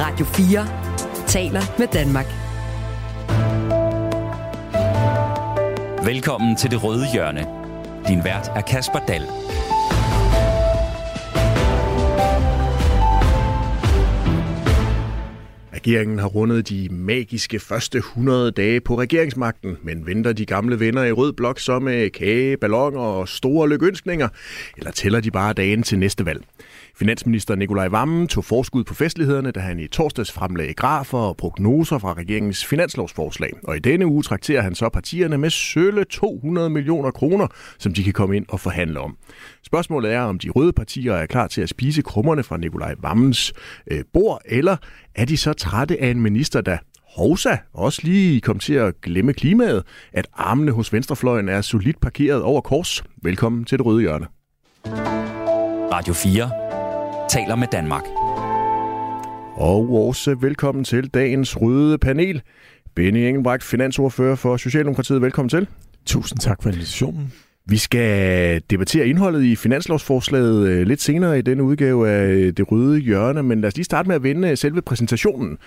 Radio 4 taler med Danmark. Velkommen til Det Røde Hjørne. Din vært er Kasper Dahl. Regeringen har rundet de magiske første 100 dage på regeringsmagten, men venter de gamle venner i rød blok så med kage, ballonger og store lykønskninger, eller tæller de bare dagen til næste valg? Finansminister Nikolaj Vammen tog forskud på festlighederne, da han i torsdags fremlagde grafer og prognoser fra regeringens finanslovsforslag. Og i denne uge trakterer han så partierne med sølle 200 millioner kroner, som de kan komme ind og forhandle om. Spørgsmålet er, om de røde partier er klar til at spise krummerne fra Nikolaj Vammens øh, bord, eller er de så trætte af en minister, der Hovsa også lige kom til at glemme klimaet, at armene hos venstrefløjen er solidt parkeret over kors. Velkommen til det røde hjørne. Radio 4 taler med Danmark. Og også velkommen til dagens røde panel. Benny Engelbrecht, finansordfører for Socialdemokratiet. Velkommen til. Tusind tak for invitationen. Vi skal debattere indholdet i finanslovsforslaget øh, lidt senere i denne udgave af øh, Det Røde Hjørne, men lad os lige starte med at vende selve præsentationen.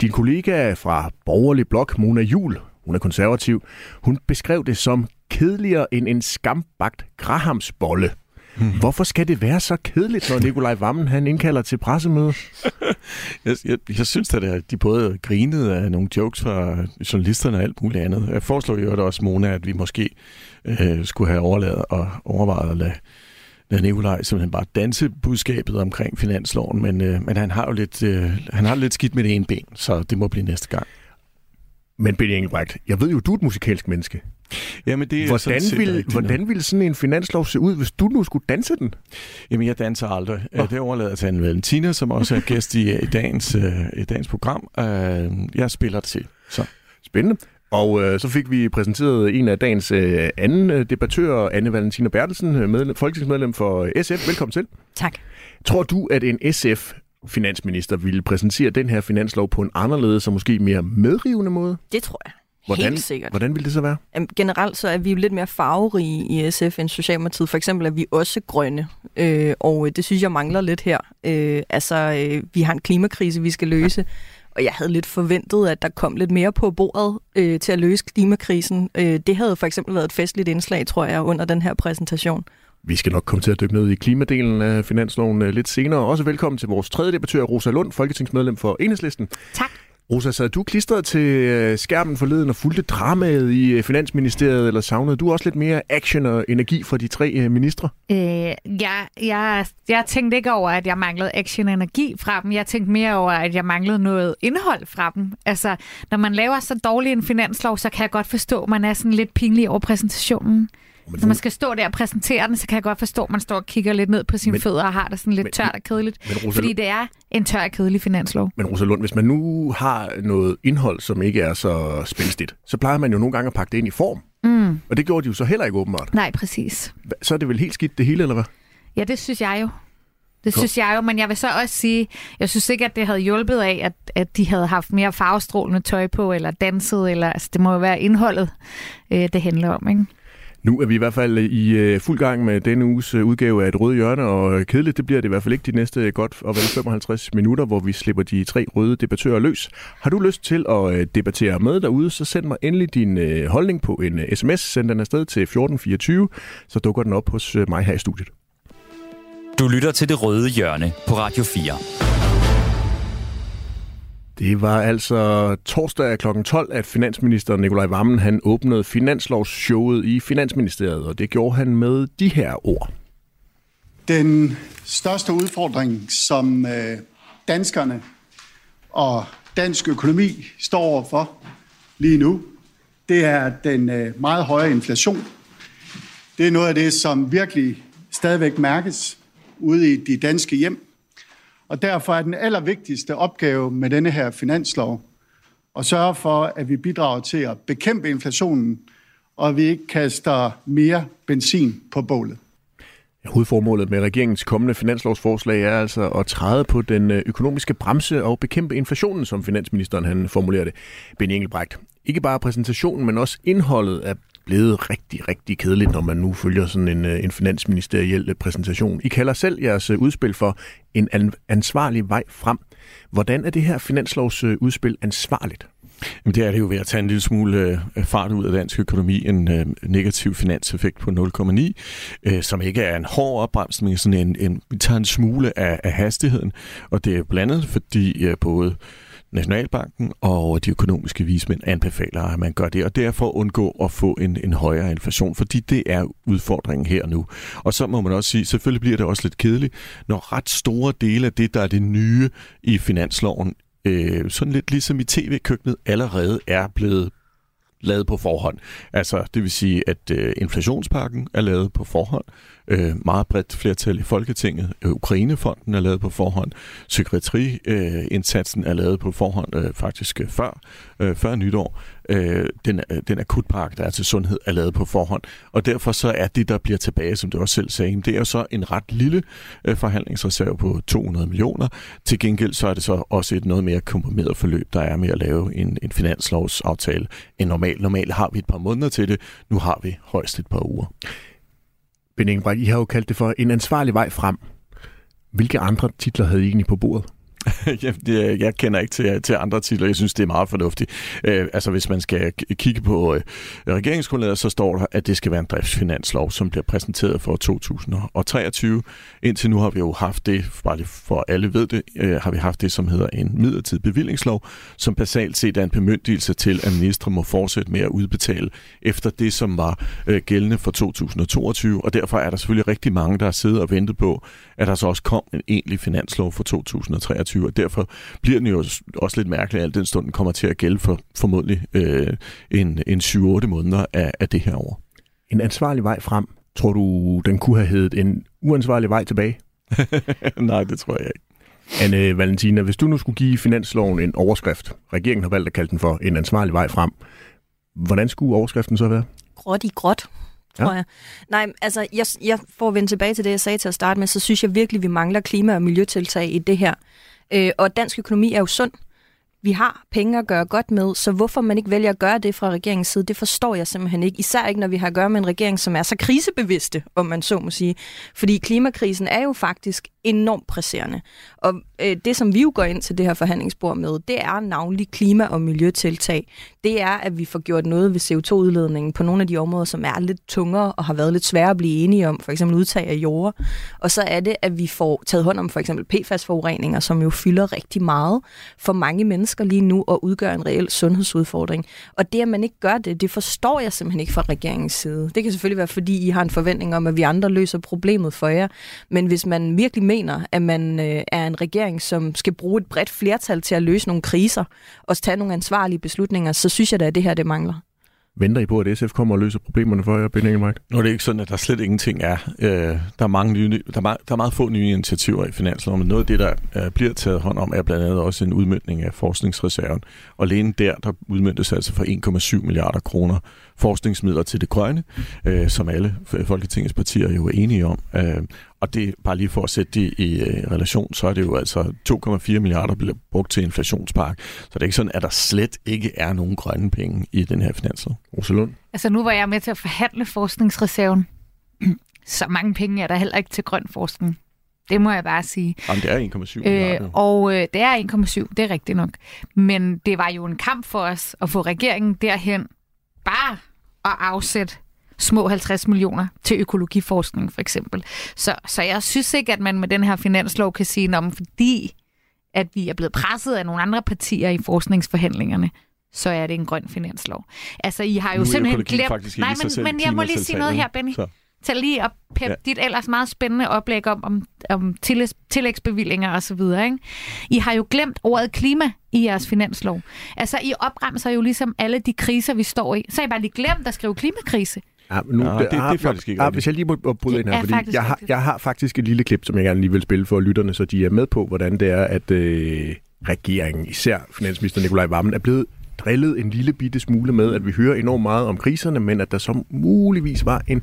Din kollega fra Borgerlig Blok, Mona Jul, hun er konservativ, hun beskrev det som kedeligere end en skambagt grahamsbolle. Hmm. Hvorfor skal det være så kedeligt, når Nikolaj Vammen han indkalder til pressemøde? jeg, jeg, jeg synes at de både grinede af nogle jokes fra journalisterne og alt muligt andet. Jeg foreslår jo også, Mona, at vi måske øh, skulle have overladet og overvejet at lade, lade Nikolaj simpelthen bare danse budskabet omkring finansloven, men, øh, men han har jo lidt, øh, han har lidt skidt med det ene ben, så det må blive næste gang. Men Benny Engelbrecht, jeg ved jo, du er et musikalsk menneske. Jamen, det er hvordan, vil, hvordan ville sådan en finanslov se ud, hvis du nu skulle danse den? Jamen, jeg danser aldrig. Oh. Det overlader til Anne Valentina, som også er gæst i, i, dagens, uh, i dagens program. Uh, jeg spiller det til. Så. Spændende. Og øh, så fik vi præsenteret en af dagens øh, anden øh, debattør, Anne Valentina Bertelsen, medlem, folketingsmedlem for SF. Velkommen til. Tak. Tror du, at en SF finansminister ville præsentere den her finanslov på en anderledes og måske mere medrivende måde? Det tror jeg. Hvordan, Helt sikkert. Hvordan vil det så være? Generelt så er vi jo lidt mere farverige i SF end Socialdemokratiet. For eksempel er vi også grønne, øh, og det synes jeg mangler lidt her. Øh, altså, øh, vi har en klimakrise, vi skal løse, og jeg havde lidt forventet, at der kom lidt mere på bordet øh, til at løse klimakrisen. Øh, det havde for eksempel været et festligt indslag, tror jeg, under den her præsentation. Vi skal nok komme til at dykke ned i klimadelen af finansloven øh, lidt senere. Også velkommen til vores tredje debattør, Rosa Lund, folketingsmedlem for Enhedslisten. Tak. Rosa, sad du klistret til øh, skærmen forleden og fulgte dramaet i øh, Finansministeriet, eller savnede du også lidt mere action og energi fra de tre ministre? Øh, jeg, jeg, jeg tænkte ikke over, at jeg manglede action og energi fra dem. Jeg tænkte mere over, at jeg manglede noget indhold fra dem. Altså, når man laver så dårlig en finanslov, så kan jeg godt forstå, at man er sådan lidt pinlig over præsentationen. Men Når man skal stå der og præsentere den, så kan jeg godt forstå, at man står og kigger lidt ned på sine men, fødder og har det sådan lidt men, tørt og kedeligt. Men Rosa, fordi det er en tør og kedelig finanslov. Men Rosalund, hvis man nu har noget indhold, som ikke er så spændstigt, så plejer man jo nogle gange at pakke det ind i form. Mm. Og det gjorde de jo så heller ikke åbenbart. Nej, præcis. Så er det vel helt skidt det hele, eller hvad? Ja, det synes jeg jo. Det synes jeg jo, men jeg vil så også sige, jeg synes ikke, at det havde hjulpet af, at, at de havde haft mere farvestrålende tøj på, eller danset, eller altså, det må jo være indholdet, øh, det handler om, ikke? Nu er vi i hvert fald i øh, fuld gang med denne uges øh, udgave af Et Røde Hjørne, og øh, kedeligt det bliver det i hvert fald ikke de næste godt og vel 55 minutter, hvor vi slipper de tre røde debattører løs. Har du lyst til at øh, debattere med derude, så send mig endelig din øh, holdning på en øh, sms. Send den afsted til 1424, så dukker den op hos mig her i studiet. Du lytter til Det Røde Hjørne på Radio 4. Det var altså torsdag kl. 12, at finansminister Nikolaj Vammen han åbnede finanslovsshowet i Finansministeriet, og det gjorde han med de her ord. Den største udfordring, som øh, danskerne og dansk økonomi står overfor lige nu, det er den øh, meget høje inflation. Det er noget af det, som virkelig stadigvæk mærkes ude i de danske hjem. Og derfor er den allervigtigste opgave med denne her finanslov at sørge for, at vi bidrager til at bekæmpe inflationen, og at vi ikke kaster mere benzin på bålet. Hovedformålet med regeringens kommende finanslovsforslag er altså at træde på den øh, økonomiske bremse og bekæmpe inflationen, som finansministeren han formulerer det. Benny Engelbrecht. Ikke bare præsentationen, men også indholdet af blevet rigtig, rigtig kedeligt, når man nu følger sådan en, øh, en finansministeriel præsentation. I kalder selv jeres øh, udspil for en ansvarlig vej frem. Hvordan er det her finanslovsudspil øh, ansvarligt? Jamen, det er det jo ved at tage en lille smule øh, fart ud af dansk økonomi, en øh, negativ finanseffekt på 0,9, øh, som ikke er en hård opbremsning, sådan en, en, vi tager en smule af, af hastigheden, og det er blandet, fordi øh, både Nationalbanken og de økonomiske vismænd anbefaler, at man gør det, og derfor undgå at få en, en højere inflation, fordi det er udfordringen her nu. Og så må man også sige, selvfølgelig bliver det også lidt kedeligt, når ret store dele af det, der er det nye i finansloven, øh, sådan lidt ligesom i tv-køkkenet, allerede er blevet lavet på forhånd. Altså, det vil sige, at øh, inflationspakken er lavet på forhånd. Øh, meget bredt flertal i Folketinget. Øh, Ukrainefonden er lavet på forhånd. Psykiatriindsatsen øh, er lavet på forhånd, øh, faktisk øh, før, øh, før nytår. Øh, den, øh, den akutpakke, der er til sundhed, er lavet på forhånd. Og derfor så er det, der bliver tilbage, som du også selv sagde, det er så en ret lille øh, forhandlingsreserve på 200 millioner. Til gengæld så er det så også et noget mere komprimeret forløb, der er med at lave en, en finanslovsaftale end normalt. Normalt har vi et par måneder til det. Nu har vi højst et par uger. Ben Ingebrigt, I har jo kaldt det for en ansvarlig vej frem. Hvilke andre titler havde I egentlig på bordet? jeg, jeg kender ikke til, til andre titler. Jeg synes, det er meget fornuftigt. Øh, altså, hvis man skal kigge på øh, regeringsgrundlaget, så står der, at det skal være en driftsfinanslov, som bliver præsenteret for 2023. Indtil nu har vi jo haft det, bare lige for alle ved det, øh, har vi haft det, som hedder en midlertidig bevillingslov, som basalt set er en bemyndigelse til, at ministre må fortsætte med at udbetale efter det, som var øh, gældende for 2022. Og derfor er der selvfølgelig rigtig mange, der har siddet og ventet på, at der så også kom en egentlig finanslov for 2023, og derfor bliver den jo også lidt mærkelig, at den stund den kommer til at gælde for formodentlig øh, en, en 7-8 måneder af, af det her år. En ansvarlig vej frem, tror du, den kunne have heddet en uansvarlig vej tilbage? Nej, det tror jeg ikke. Anne Valentina, hvis du nu skulle give finansloven en overskrift, regeringen har valgt at kalde den for en ansvarlig vej frem, hvordan skulle overskriften så være? Gråt i gråt tror ja. jeg. Nej, altså, jeg, jeg får vende tilbage til det, jeg sagde til at starte med, så synes jeg virkelig, vi mangler klima- og miljøtiltag i det her. Øh, og dansk økonomi er jo sund vi har penge at gøre godt med, så hvorfor man ikke vælger at gøre det fra regeringens side, det forstår jeg simpelthen ikke. Især ikke, når vi har at gøre med en regering, som er så krisebevidste, om man så må sige. Fordi klimakrisen er jo faktisk enormt presserende. Og øh, det, som vi jo går ind til det her forhandlingsbord med, det er navnlig klima- og miljøtiltag. Det er, at vi får gjort noget ved CO2-udledningen på nogle af de områder, som er lidt tungere og har været lidt svære at blive enige om, for eksempel udtag af jord. Og så er det, at vi får taget hånd om for eksempel PFAS-forureninger, som jo fylder rigtig meget for mange mennesker mennesker lige nu og udgør en reel sundhedsudfordring. Og det, at man ikke gør det, det forstår jeg simpelthen ikke fra regeringens side. Det kan selvfølgelig være, fordi I har en forventning om, at vi andre løser problemet for jer. Men hvis man virkelig mener, at man øh, er en regering, som skal bruge et bredt flertal til at løse nogle kriser og tage nogle ansvarlige beslutninger, så synes jeg da, at det her det mangler. Venter I på, at SF kommer og løser problemerne for jer, Ben Mike? Nu er det ikke sådan, at der slet ingenting er. Øh, der, er mange nye, der, er meget, der er meget få nye initiativer i finansloven, men noget af det, der øh, bliver taget hånd om, er blandt andet også en udmyndning af forskningsreserven. Og alene der, der udmyndtes altså for 1,7 milliarder kroner forskningsmidler til det grønne, øh, som alle Folketingets partier jo er enige om. Øh, og det bare lige for at sætte det i øh, relation, så er det jo altså 2,4 milliarder bliver brugt til inflationspark. Så det er ikke sådan, at der slet ikke er nogen grønne penge i den her finanslov. Rosalund? Altså nu var jeg med til at forhandle forskningsreserven. Så mange penge er der heller ikke til grøn forskning. Det må jeg bare sige. Jamen, det er 1,7 milliarder. Øh, og øh, det er 1,7, det er rigtigt nok. Men det var jo en kamp for os at få regeringen derhen bare at afsætte små 50 millioner til økologiforskning for eksempel. Så, så jeg synes ikke, at man med den her finanslov kan sige, om fordi at vi er blevet presset af nogle andre partier i forskningsforhandlingerne, så er det en grøn finanslov. Altså, I har jo simpelthen glemt... Nej, men, men jeg må lige sige noget her, Benny. Så. Tag lige op pep ja. dit ellers meget spændende oplæg om, om, om tillægs, tillægsbevillinger og så videre. Ikke? I har jo glemt ordet klima i jeres finanslov. Altså, I opremser jo ligesom alle de kriser, vi står i. Så har I bare lige glemt at skrive klimakrise. Ja, nu, ja, det, det, er faktisk ikke ja, Hvis jeg lige må bryde ind her, fordi jeg har, jeg har faktisk et lille klip, som jeg gerne lige vil spille for lytterne, så de er med på, hvordan det er, at øh, regeringen, især finansminister Nikolaj Vammen, er blevet drillet en lille bitte smule med, at vi hører enormt meget om kriserne, men at der så muligvis var en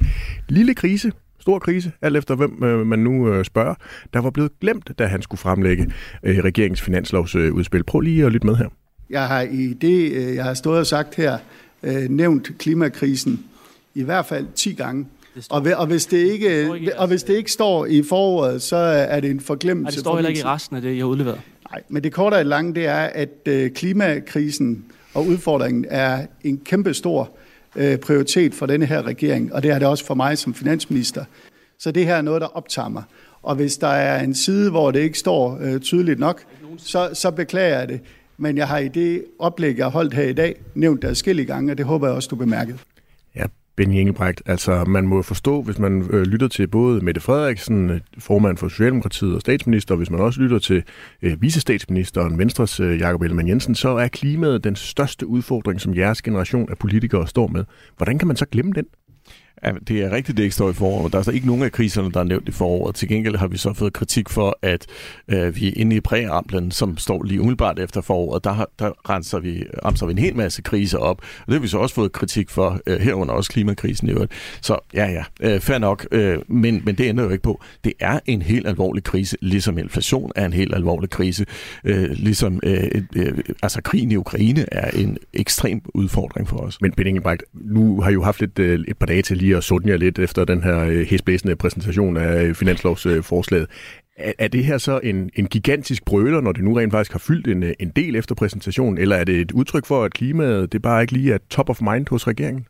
lille krise, stor krise, alt efter hvem øh, man nu øh, spørger, der var blevet glemt, da han skulle fremlægge øh, regeringens finanslovsudspil. Prøv lige at lytte med her. Jeg har i det, øh, jeg har stået og sagt her, øh, nævnt klimakrisen i hvert fald 10 gange. Og, og, hvis det ikke, og hvis det ikke står i foråret, så er det en forglemmelse. Nej, det står heller ikke i resten af det, jeg har udleveret. Nej, men det korte og lange, det er, at øh, klimakrisen og udfordringen er en kæmpe stor øh, prioritet for denne her regering, og det er det også for mig som finansminister. Så det her er noget, der optager mig. Og hvis der er en side, hvor det ikke står øh, tydeligt nok, så, så beklager jeg det. Men jeg har i det oplæg, jeg har holdt her i dag, nævnt det adskillige gange, og det håber jeg også, du bemærkede. Ja, Benny Engelbrecht, altså man må forstå, hvis man øh, lytter til både Mette Frederiksen, øh, formand for Socialdemokratiet og statsminister, og hvis man også lytter til øh, vicestatsministeren, Venstres øh, Jakob Ellemann Jensen, så er klimaet den største udfordring, som jeres generation af politikere står med. Hvordan kan man så glemme den? Ja, det er rigtigt, det ikke står i foråret. Der er så ikke nogen af kriserne, der er nævnt i foråret. Til gengæld har vi så fået kritik for, at øh, vi er inde i præamblen, som står lige umiddelbart efter foråret, der, har, der renser vi, ramser vi en hel masse kriser op. Og det har vi så også fået kritik for, øh, herunder også klimakrisen i øvrigt. Så ja, ja, øh, fair nok. Øh, men, men det ændrer jo ikke på. Det er en helt alvorlig krise, ligesom inflation er en helt alvorlig krise. Øh, ligesom øh, øh, altså krigen i Ukraine er en ekstrem udfordring for os. Men Benning nu har I jo haft lidt, øh, et par dage til lige at sunde jer lidt efter den her øh, hæsblæsende præsentation af øh, finanslovsforslaget. Er, er det her så en, en gigantisk brøler, når det nu rent faktisk har fyldt en, øh, en del efter præsentationen, eller er det et udtryk for, at klimaet det bare ikke lige er top of mind hos regeringen?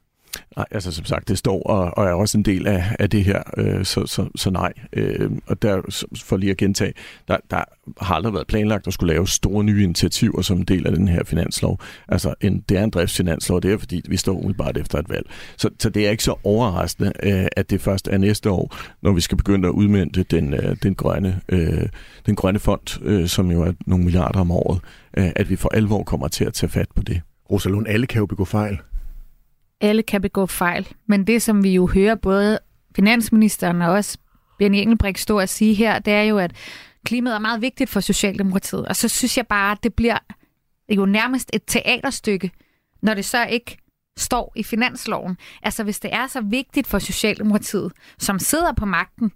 Nej, altså som sagt, det står og, og er også en del af, af det her, øh, så, så, så nej. Øh, og der, for lige at gentage, der, der har aldrig været planlagt at skulle lave store nye initiativer som en del af den her finanslov. Altså en, det er en driftsfinanslov, det er fordi, vi står umiddelbart efter et valg. Så, så det er ikke så overraskende, øh, at det først er næste år, når vi skal begynde at udmønte den, øh, den, grønne, øh, den grønne fond, øh, som jo er nogle milliarder om året, øh, at vi for alvor kommer til at tage fat på det. Rosalund, alle kan jo begå fejl alle kan begå fejl. Men det, som vi jo hører både finansministeren og også Benny Engelbrecht stå og sige her, det er jo, at klimaet er meget vigtigt for Socialdemokratiet. Og så synes jeg bare, at det bliver jo nærmest et teaterstykke, når det så ikke står i finansloven. Altså hvis det er så vigtigt for Socialdemokratiet, som sidder på magten,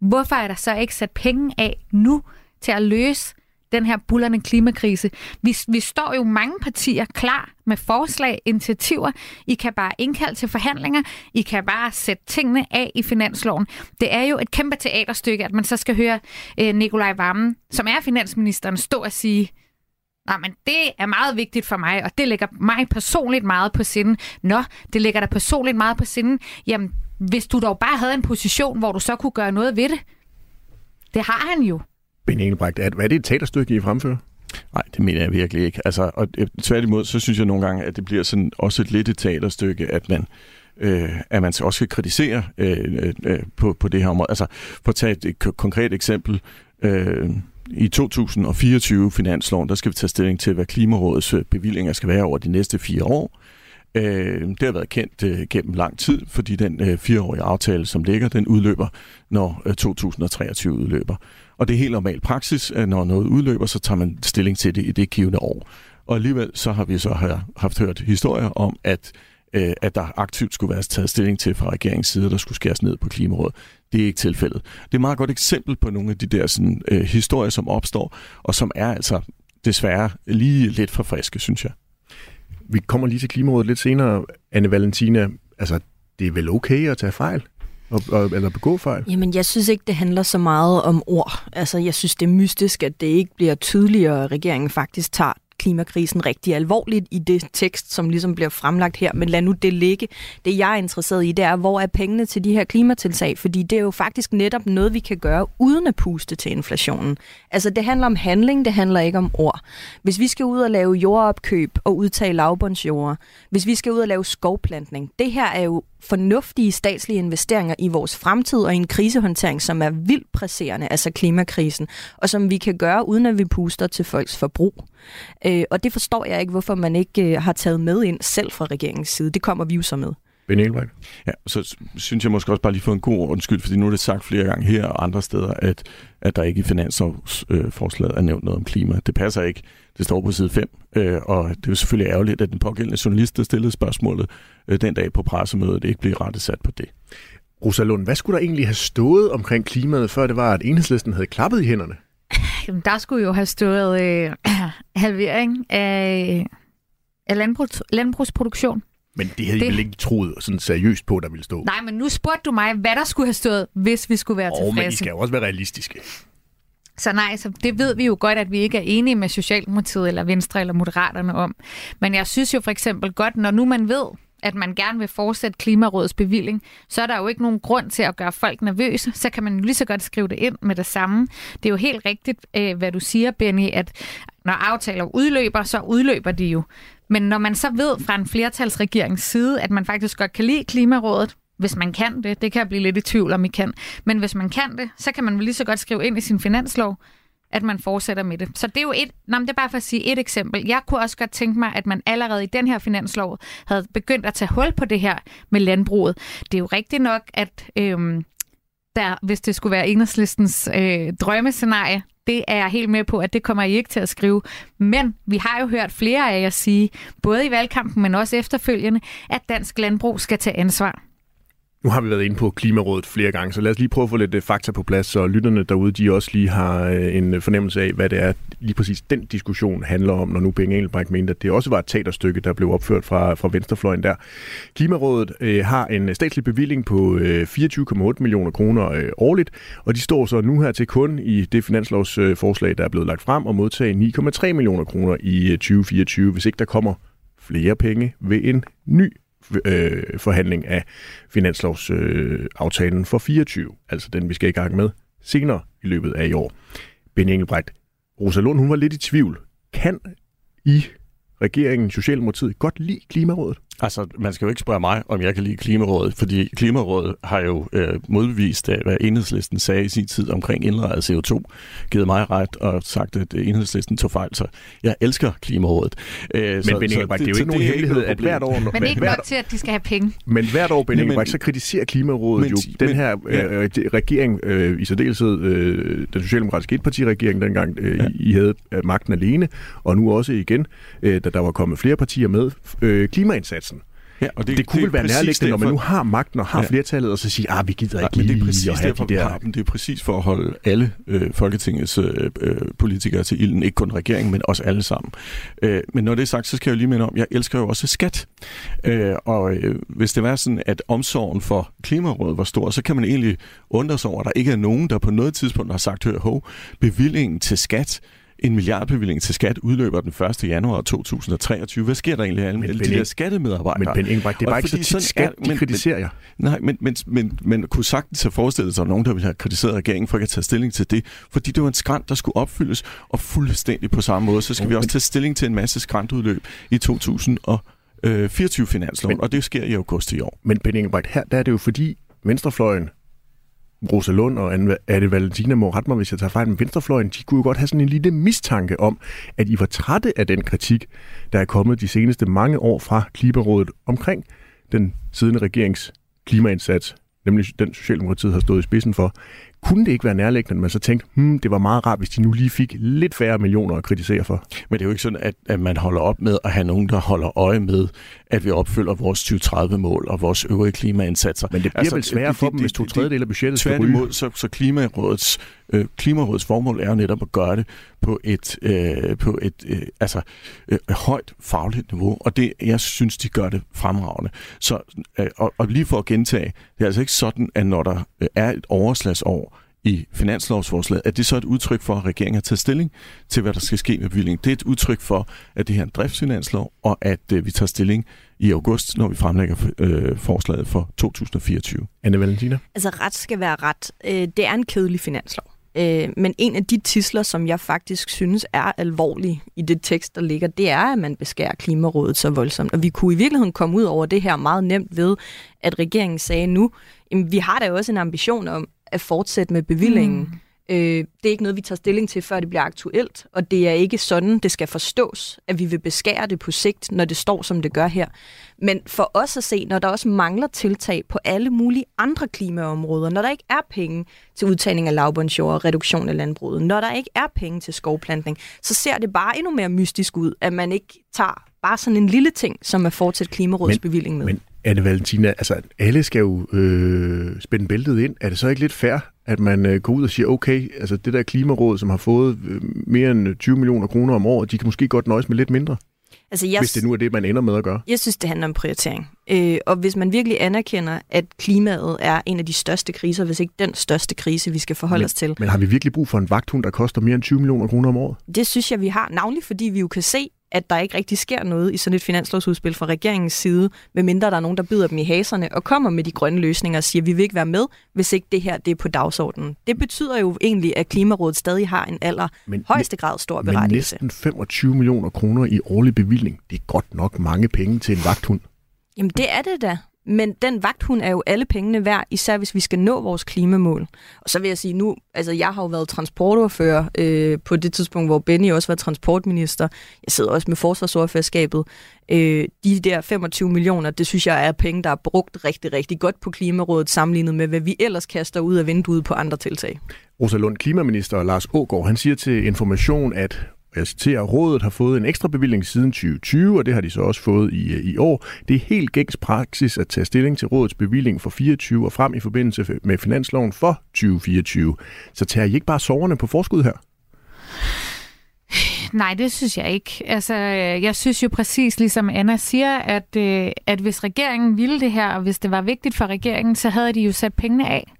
hvorfor er der så ikke sat penge af nu til at løse den her bullerne klimakrise. Vi, vi står jo mange partier klar med forslag, initiativer. I kan bare indkalde til forhandlinger. I kan bare sætte tingene af i finansloven. Det er jo et kæmpe teaterstykke, at man så skal høre øh, Nikolaj Vammen, som er finansministeren, stå og sige, Nej, men det er meget vigtigt for mig, og det ligger mig personligt meget på sinden. Nå, det ligger der personligt meget på sinden. Jamen, hvis du dog bare havde en position, hvor du så kunne gøre noget ved det. Det har han jo. Ben Engelbrecht, er, er det et teaterstykke, I fremfører? Nej, det mener jeg virkelig ikke. Altså, og øh, tværtimod, så synes jeg nogle gange, at det bliver sådan også et lidt et teaterstykke, at man, øh, at man også skal kritisere øh, øh, øh på, på det her område. Altså, for at tage et, et konkret eksempel. Øh, i 2024 finansloven, der skal vi tage stilling til, hvad Klimarådets øh, bevillinger skal være over de næste fire år. Øh, det har været kendt øh, gennem lang tid, fordi den øh, fireårige aftale, som ligger, den udløber, når øh, 2023 udløber. Og det er helt normal praksis, at når noget udløber, så tager man stilling til det i det givende år. Og alligevel så har vi så haft hørt historier om, at øh, at der aktivt skulle være taget stilling til fra regeringens side, der skulle skæres ned på klimarådet. Det er ikke tilfældet. Det er et meget godt eksempel på nogle af de der sådan, øh, historier, som opstår, og som er altså desværre lige lidt for friske, synes jeg. Vi kommer lige til klimarådet lidt senere. Anne Valentina, altså det er vel okay at tage fejl? Og, og, eller begå fejl? Jamen, jeg synes ikke, det handler så meget om ord. Altså, jeg synes, det er mystisk, at det ikke bliver tydeligere, at regeringen faktisk tager klimakrisen rigtig alvorligt i det tekst, som ligesom bliver fremlagt her, men lad nu det ligge. Det jeg er interesseret i, det er, hvor er pengene til de her klimatiltag? Fordi det er jo faktisk netop noget, vi kan gøre uden at puste til inflationen. Altså det handler om handling, det handler ikke om ord. Hvis vi skal ud og lave jordopkøb og udtage lavbundsjord, hvis vi skal ud og lave skovplantning, det her er jo fornuftige statslige investeringer i vores fremtid og i en krisehåndtering, som er vildt presserende, altså klimakrisen, og som vi kan gøre, uden at vi puster til folks forbrug. Øh, og det forstår jeg ikke, hvorfor man ikke øh, har taget med ind selv fra regeringens side. Det kommer vi jo så med. Ben Ja, så synes jeg måske også bare lige få en god undskyld, fordi nu er det sagt flere gange her og andre steder, at, at der ikke i finanslovsforslaget øh, er nævnt noget om klima. Det passer ikke. Det står på side 5, øh, og det er jo selvfølgelig ærgerligt, at den pågældende journalist, der stillede spørgsmålet øh, den dag på pressemødet, ikke blev rettesat på det. Rosalund, hvad skulle der egentlig have stået omkring klimaet, før det var, at enhedslisten havde klappet i hænderne? Der skulle jo have stået øh, halvering af, af landbrugs, landbrugsproduktion. Men det havde det... I vel ikke troet sådan seriøst på, der ville stå? Nej, men nu spurgte du mig, hvad der skulle have stået, hvis vi skulle være oh, tilfredse. men I skal jo også være realistiske. Så nej, så det ved vi jo godt, at vi ikke er enige med Socialdemokratiet eller Venstre eller Moderaterne om. Men jeg synes jo for eksempel godt, når nu man ved, at man gerne vil fortsætte Klimarådets bevilling, så er der jo ikke nogen grund til at gøre folk nervøse. Så kan man jo lige så godt skrive det ind med det samme. Det er jo helt rigtigt, øh, hvad du siger, Benny, at når aftaler udløber, så udløber de jo. Men når man så ved fra en flertalsregerings side, at man faktisk godt kan lide Klimarådet, hvis man kan det, det kan jeg blive lidt i tvivl om, I kan, men hvis man kan det, så kan man vel lige så godt skrive ind i sin finanslov, at man fortsætter med det. Så det er jo et, nej, det er bare for at sige et eksempel. Jeg kunne også godt tænke mig, at man allerede i den her finanslov havde begyndt at tage hul på det her med landbruget. Det er jo rigtigt nok, at øhm, der, hvis det skulle være enhedslistens øh, drømmescenarie, det er jeg helt med på, at det kommer I ikke til at skrive. Men vi har jo hørt flere af jer sige, både i valgkampen, men også efterfølgende, at dansk landbrug skal tage ansvar. Nu har vi været inde på Klimarådet flere gange, så lad os lige prøve at få lidt øh, fakta på plads, så lytterne derude, de også lige har øh, en øh, fornemmelse af, hvad det er, lige præcis den diskussion handler om, når nu Penge Engelbrecht mente, at det også var et teaterstykke, der blev opført fra, fra Venstrefløjen der. Klimarådet øh, har en statslig bevilling på øh, 24,8 millioner kroner øh, årligt, og de står så nu her til kun i det finanslovsforslag, der er blevet lagt frem, og modtage 9,3 millioner kroner i 2024, hvis ikke der kommer flere penge ved en ny øh, forhandling af finanslovsaftalen øh, for 24, altså den, vi skal i gang med senere i løbet af i år. Ben Engelbrecht, Rosa Lund, hun var lidt i tvivl. Kan I regeringen, Socialdemokratiet, godt lide Klimarådet? Altså, man skal jo ikke spørge mig, om jeg kan lide Klimarådet, fordi Klimarådet har jo øh, modbevist, af, hvad enhedslisten sagde i sin tid omkring indlejet CO2, givet mig ret og sagt, at enhedslisten tog fejl, så jeg elsker Klimarådet. Øh, men så, Ben Ingebrigt, det, det er jo ikke nogen hemmelighed, at hvert år... Men ikke nok til, at de skal have penge. Men hvert år, Ben Ingebrigt, så kritiserer Klimarådet men, jo men, den her øh, ja. regering, øh, i særdeleshed øh, den socialdemokratiske etpartiregering, dengang øh, ja. I havde øh, magten alene, og nu også igen, øh, da der var kommet flere partier med, øh, klimaindsats Ja, og det, det kunne det vel være nærliggende, når man nu har magten og har ja. flertallet, og så sige, ah, vi gider ikke ja, men det er præcis derfor, de der... har dem. Det er præcis for at holde alle øh, Folketingets øh, øh, politikere til ilden. Ikke kun regeringen, men også alle sammen. Øh, men når det er sagt, så skal jeg jo lige minde om, jeg elsker jo også skat. Øh, og øh, hvis det var sådan, at omsorgen for Klimarådet var stor, så kan man egentlig undre sig over, at der ikke er nogen, der på noget tidspunkt har sagt, hør, hov, bevillingen til skat en milliardbevilling til skat udløber den 1. januar 2023. Hvad sker der egentlig alle men, de der skattemedarbejdere? Men Ben Ingebrigt, det er bare ikke så tit skat, de men, kritiserer jeg. Nej, men, men, men, men kunne sagtens have forestillet sig, at nogen, der ville have kritiseret regeringen for ikke at tage stilling til det, fordi det var en skrant, der skulle opfyldes, og fuldstændig på samme måde, så skal oh, vi også men... tage stilling til en masse skrantudløb i 2024 finansloven, og det sker i august i år. Men Ben Ingebrigt, her der er det jo fordi Venstrefløjen Rosa Lund og Anne Valentina må rette mig, hvis jeg tager fejl, men Venstrefløjen, de kunne jo godt have sådan en lille mistanke om, at I var trætte af den kritik, der er kommet de seneste mange år fra Klimarådet omkring den siddende regerings klimaindsats, nemlig den Socialdemokratiet har stået i spidsen for. Kunne det ikke være nærliggende, at man så tænkte, hmm, det var meget rart, hvis de nu lige fik lidt færre millioner at kritisere for? Men det er jo ikke sådan, at, at man holder op med at have nogen, der holder øje med, at vi opfylder vores 2030-mål og vores øvrige klimaindsatser. Men det bliver altså, vel sværere for dem, hvis to tredjedel af budgettet skal ryge? Så, så Klimarådets, øh, Klimarådets formål er jo netop at gøre det på et, øh, på et øh, altså, øh, højt fagligt niveau, og det, jeg synes, de gør det fremragende. Så, øh, og, og lige for at gentage, det er altså ikke sådan, at når der øh, er et overslagsår, i finanslovsforslaget, at det så er et udtryk for, at regeringen har taget stilling til, hvad der skal ske med bevillingen. Det er et udtryk for, at det her er en driftsfinanslov, og at øh, vi tager stilling i august, når vi fremlægger øh, forslaget for 2024. Anne Valentina? Altså ret skal være ret. Øh, det er en kedelig finanslov. Øh, men en af de tisler, som jeg faktisk synes er alvorlig i det tekst, der ligger, det er, at man beskærer Klimarådet så voldsomt. Og vi kunne i virkeligheden komme ud over det her meget nemt ved, at regeringen sagde nu, jamen, vi har da også en ambition om, at fortsætte med bevillingen. Mm. Øh, det er ikke noget, vi tager stilling til, før det bliver aktuelt, og det er ikke sådan, det skal forstås, at vi vil beskære det på sigt, når det står, som det gør her. Men for os at se, når der også mangler tiltag på alle mulige andre klimaområder, når der ikke er penge til udtagning af lavbundsjord og reduktion af landbruget, når der ikke er penge til skovplantning, så ser det bare endnu mere mystisk ud, at man ikke tager bare sådan en lille ting, som er fortsat Klimarådets men, bevilling med. Men Anne Valentina, altså alle skal jo øh, spænde bæltet ind. Er det så ikke lidt fair, at man øh, går ud og siger, okay, altså det der klimaråd, som har fået øh, mere end 20 millioner kroner om året, de kan måske godt nøjes med lidt mindre? Altså, jeg, hvis det nu er det, man ender med at gøre? Jeg synes, det handler om prioritering. Øh, og hvis man virkelig anerkender, at klimaet er en af de største kriser, hvis ikke den største krise, vi skal forholde men, os til. Men har vi virkelig brug for en vagthund, der koster mere end 20 millioner kroner om året? Det synes jeg, vi har. Navnlig fordi vi jo kan se, at der ikke rigtig sker noget i sådan et finanslovsudspil fra regeringens side, medmindre der er nogen, der byder dem i haserne og kommer med de grønne løsninger og siger, at vi vil ikke være med, hvis ikke det her det er på dagsordenen. Det betyder jo egentlig, at Klimarådet stadig har en aller men, højeste grad stor berettigelse. Men næsten 25 millioner kroner i årlig bevilling, det er godt nok mange penge til en vagthund. Jamen det er det da. Men den vagthund er jo alle pengene værd, især hvis vi skal nå vores klimamål. Og så vil jeg sige nu, altså jeg har jo været transportordfører øh, på det tidspunkt, hvor Benny også var transportminister. Jeg sidder også med forsvarsordførerskabet. Øh, de der 25 millioner, det synes jeg er penge, der er brugt rigtig, rigtig godt på Klimarådet, sammenlignet med, hvad vi ellers kaster ud af vinduet på andre tiltag. Rosa Lund, klimaminister Lars Ågaard, han siger til Information, at jeg citerer, rådet har fået en ekstra bevilling siden 2020, og det har de så også fået i, øh, i år. Det er helt gængs praksis at tage stilling til rådets bevilling for 24 og frem i forbindelse med finansloven for 2024. Så tager I ikke bare soverne på forskud her? Nej, det synes jeg ikke. Altså, jeg synes jo præcis, ligesom Anna siger, at, øh, at hvis regeringen ville det her, og hvis det var vigtigt for regeringen, så havde de jo sat pengene af.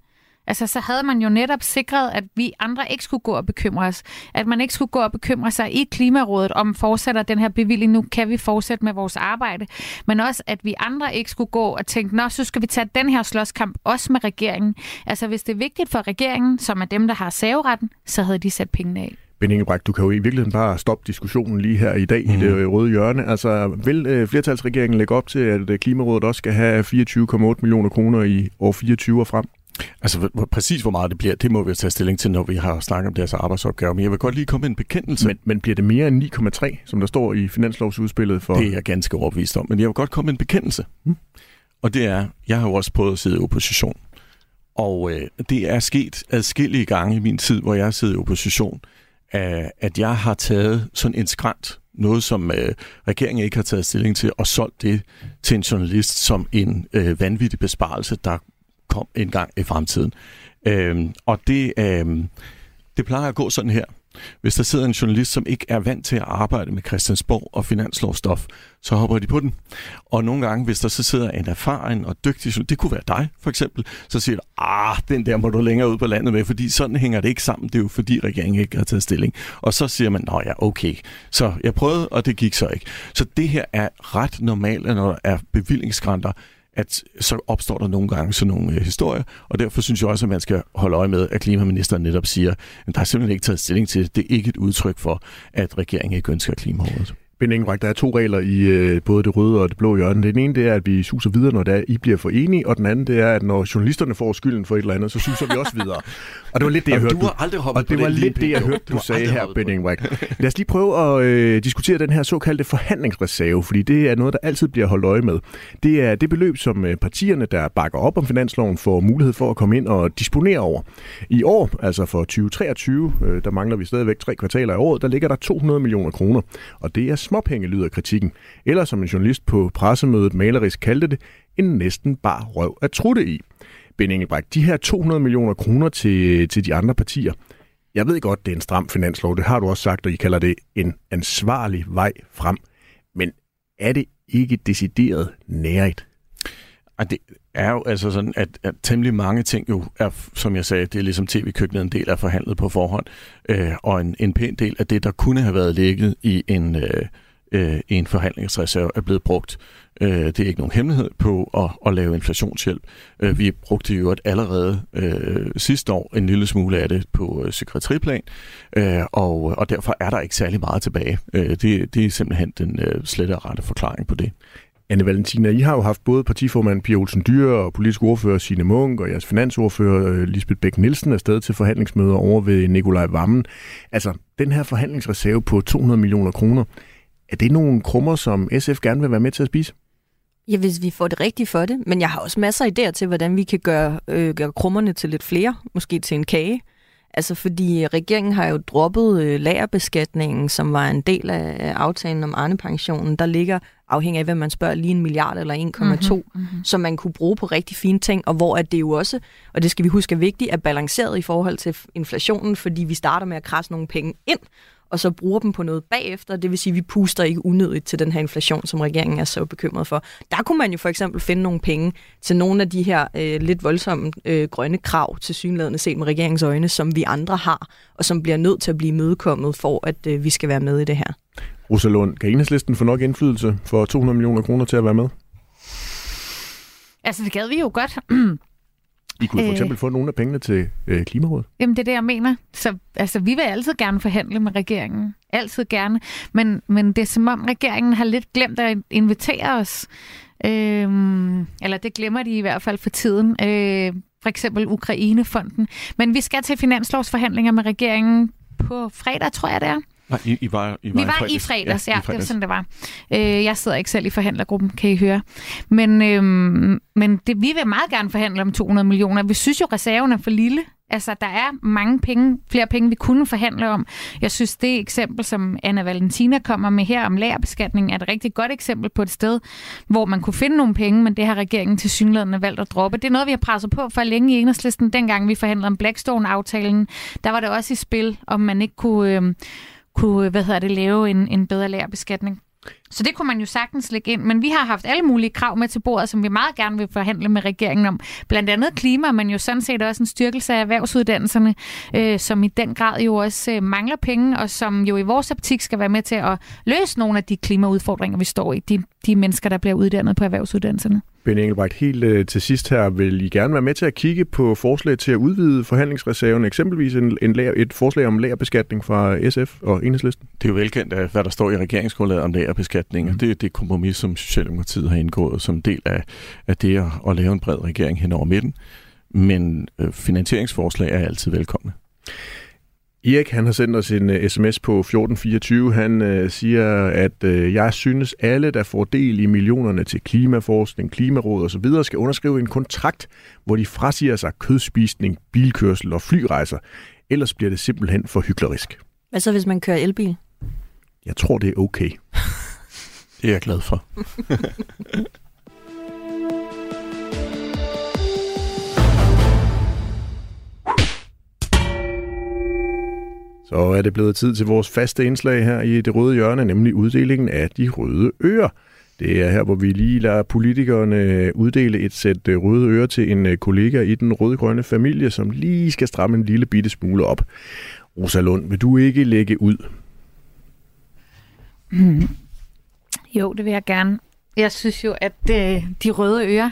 Altså, så havde man jo netop sikret, at vi andre ikke skulle gå og bekymre os. At man ikke skulle gå og bekymre sig i Klimarådet om, fortsætter den her bevilling nu, kan vi fortsætte med vores arbejde. Men også, at vi andre ikke skulle gå og tænke, nå, så skal vi tage den her slåskamp også med regeringen. Altså, hvis det er vigtigt for regeringen, som er dem, der har saveretten, så havde de sat pengene af. Ben Ingebrigt, du kan jo i virkeligheden bare stoppe diskussionen lige her i dag mm. i det mhm. røde hjørne. Altså, vil øh, flertalsregeringen lægge op til, at øh, Klimarådet også skal have 24,8 millioner kroner i år 24 og frem? Altså præcis hvor meget det bliver, det må vi tage stilling til, når vi har snakket om deres arbejdsopgaver. Men jeg vil godt lige komme med en bekendelse. Men, men bliver det mere end 9,3, som der står i finanslovsudspillet? For... Det er jeg ganske overbevist om. Men jeg vil godt komme med en bekendelse. Hmm. Og det er, jeg har jo også prøvet at sidde i opposition. Og øh, det er sket adskillige gange i min tid, hvor jeg har siddet i opposition, øh, at jeg har taget sådan en skrant, noget som øh, regeringen ikke har taget stilling til, og solgt det til en journalist som en øh, vanvittig besparelse, der kom en gang i fremtiden. Øh, og det, øh, det plejer at gå sådan her. Hvis der sidder en journalist, som ikke er vant til at arbejde med Christiansborg og finanslovstof, så hopper de på den. Og nogle gange, hvis der så sidder en erfaren og dygtig journalist, det kunne være dig for eksempel, så siger du, ah, den der må du længere ud på landet med, fordi sådan hænger det ikke sammen. Det er jo fordi regeringen ikke har taget stilling. Og så siger man, nå ja, okay. Så jeg prøvede, og det gik så ikke. Så det her er ret normalt, når der er bevillingsgrænter at så opstår der nogle gange sådan nogle øh, historier, og derfor synes jeg også, at man skal holde øje med, at klimaministeren netop siger, at der er simpelthen ikke taget stilling til det. Det er ikke et udtryk for, at regeringen ikke ønsker klimarådet. Ben Engelbrecht, der er to regler i øh, både det røde og det blå hjørne. Den ene det er, at vi suser videre, når der I bliver for enige, og den anden det er, at når journalisterne får skylden for et eller andet, så suser vi også videre. Og det var lidt det, jeg hørte. Du har aldrig hoppet Og det var lidt det, jeg hørte, du, du sagde her, Ben Engelbrecht. Lad os lige prøve at øh, diskutere den her såkaldte forhandlingsreserve, fordi det er noget, der altid bliver holdt øje med. Det er det beløb, som øh, partierne, der bakker op om finansloven, får mulighed for at komme ind og disponere over. I år, altså for 2023, øh, der mangler vi stadigvæk tre kvartaler i året, der ligger der 200 millioner kroner. Og det er småpenge, lyder kritikken. Eller som en journalist på pressemødet malerisk kaldte det, en næsten bar røv at trutte i. Ben Engelbrecht, de her 200 millioner kroner til, til de andre partier, jeg ved godt, det er en stram finanslov, det har du også sagt, og I kalder det en ansvarlig vej frem. Men er det ikke decideret nærigt? Og det er jo altså sådan, at, at temmelig mange ting jo er, som jeg sagde, det er ligesom tv-køkkenet en del af forhandlet på forhånd, øh, og en, en pæn del af det, der kunne have været ligget i en, øh, øh, en forhandlingsreserve, er blevet brugt. Øh, det er ikke nogen hemmelighed på at, at lave inflationshjælp. Øh, vi brugte jo allerede øh, sidste år en lille smule af det på øh, psykiatriplan, øh, og, og derfor er der ikke særlig meget tilbage. Øh, det, det er simpelthen den øh, slette og rette forklaring på det. Anne Valentina, I har jo haft både partiformand Pia Olsen Dyr og politisk ordfører Signe Munk og jeres finansordfører øh, Lisbeth Bæk Nielsen afsted til forhandlingsmøder over ved Nikolaj Vammen. Altså, den her forhandlingsreserve på 200 millioner kroner, er det nogle krummer, som SF gerne vil være med til at spise? Ja, hvis vi får det rigtigt for det. Men jeg har også masser af idéer til, hvordan vi kan gøre, øh, gøre krummerne til lidt flere. Måske til en kage. Altså fordi regeringen har jo droppet øh, lagerbeskatningen, som var en del af aftalen om Arne-pensionen. Der ligger afhængig af, hvem man spørger, lige en milliard eller 1,2, mm-hmm, mm-hmm. som man kunne bruge på rigtig fine ting, og hvor at det jo også, og det skal vi huske er vigtigt, er balanceret i forhold til inflationen, fordi vi starter med at krasse nogle penge ind, og så bruger dem på noget bagefter. Det vil sige, at vi puster ikke unødigt til den her inflation, som regeringen er så bekymret for. Der kunne man jo for eksempel finde nogle penge til nogle af de her øh, lidt voldsomme øh, grønne krav til synlædende set med regeringens øjne, som vi andre har, og som bliver nødt til at blive mødekommet for, at øh, vi skal være med i det her. Rosalund, kan enhedslisten få nok indflydelse for 200 millioner kroner til at være med? Altså, det gad vi jo godt. I kunne for eksempel øh, få nogle af pengene til øh, Klimarådet. Jamen, det er det, jeg mener. Så altså, vi vil altid gerne forhandle med regeringen. Altid gerne. Men, men det er som om, regeringen har lidt glemt at invitere os. Øhm, eller det glemmer de i hvert fald for tiden. Øh, for eksempel Ukrainefonden. Men vi skal til finanslovsforhandlinger med regeringen på fredag, tror jeg det er. Nej, I, I var, I var Vi var i fredags, i fredags ja, ja i fredags. det var sådan, det var. Øh, jeg sidder ikke selv i forhandlergruppen, kan I høre. Men, øh, men det, vi vil meget gerne forhandle om 200 millioner. Vi synes jo, reserven er for lille. Altså, der er mange penge, flere penge, vi kunne forhandle om. Jeg synes, det eksempel, som Anna Valentina kommer med her om lagerbeskatning, er et rigtig godt eksempel på et sted, hvor man kunne finde nogle penge, men det har regeringen til synligheden valgt at droppe. Det er noget, vi har presset på for længe i enhedslisten. Dengang vi forhandlede om Blackstone-aftalen, der var det også i spil, om man ikke kunne... Øh, kunne hvad hedder det, lave en, en bedre lærerbeskatning. Så det kunne man jo sagtens lægge ind, men vi har haft alle mulige krav med til bordet, som vi meget gerne vil forhandle med regeringen om. Blandt andet klima, men jo sådan set også en styrkelse af erhvervsuddannelserne, øh, som i den grad jo også øh, mangler penge, og som jo i vores optik skal være med til at løse nogle af de klimaudfordringer, vi står i, de, de mennesker, der bliver uddannet på erhvervsuddannelserne. Ben Engelbrecht, helt øh, til sidst her, vil I gerne være med til at kigge på forslag til at udvide forhandlingsreserven, eksempelvis en, en lager, et forslag om lagerbeskatning fra SF og Enhedslisten? Det er jo velkendt, at hvad der står i regeringsgrundlaget om lagerbeskatning, mm. det er det kompromis, som Socialdemokratiet har indgået som del af, af det at, at lave en bred regering hen over midten. Men øh, finansieringsforslag er altid velkomne. Erik han har sendt os en uh, øh, sms på 1424. Han uh, siger, at uh, jeg synes, alle, der får del i millionerne til klimaforskning, klimaråd og så videre, skal underskrive en kontrakt, hvor de frasiger sig kødspisning, bilkørsel og flyrejser. Ellers bliver det simpelthen for hyklerisk. Hvad så, hvis man kører elbil? Jeg tror, det er okay. det er jeg glad for. Så er det blevet tid til vores faste indslag her i det røde hjørne, nemlig uddelingen af de røde ører. Det er her, hvor vi lige lader politikerne uddele et sæt øh, røde ører til en øh, kollega i den rødgrønne familie, som lige skal stramme en lille bitte smule op. Rosa Lund, vil du ikke lægge ud? Jo, det vil jeg gerne. Jeg synes jo, at øh, de røde ører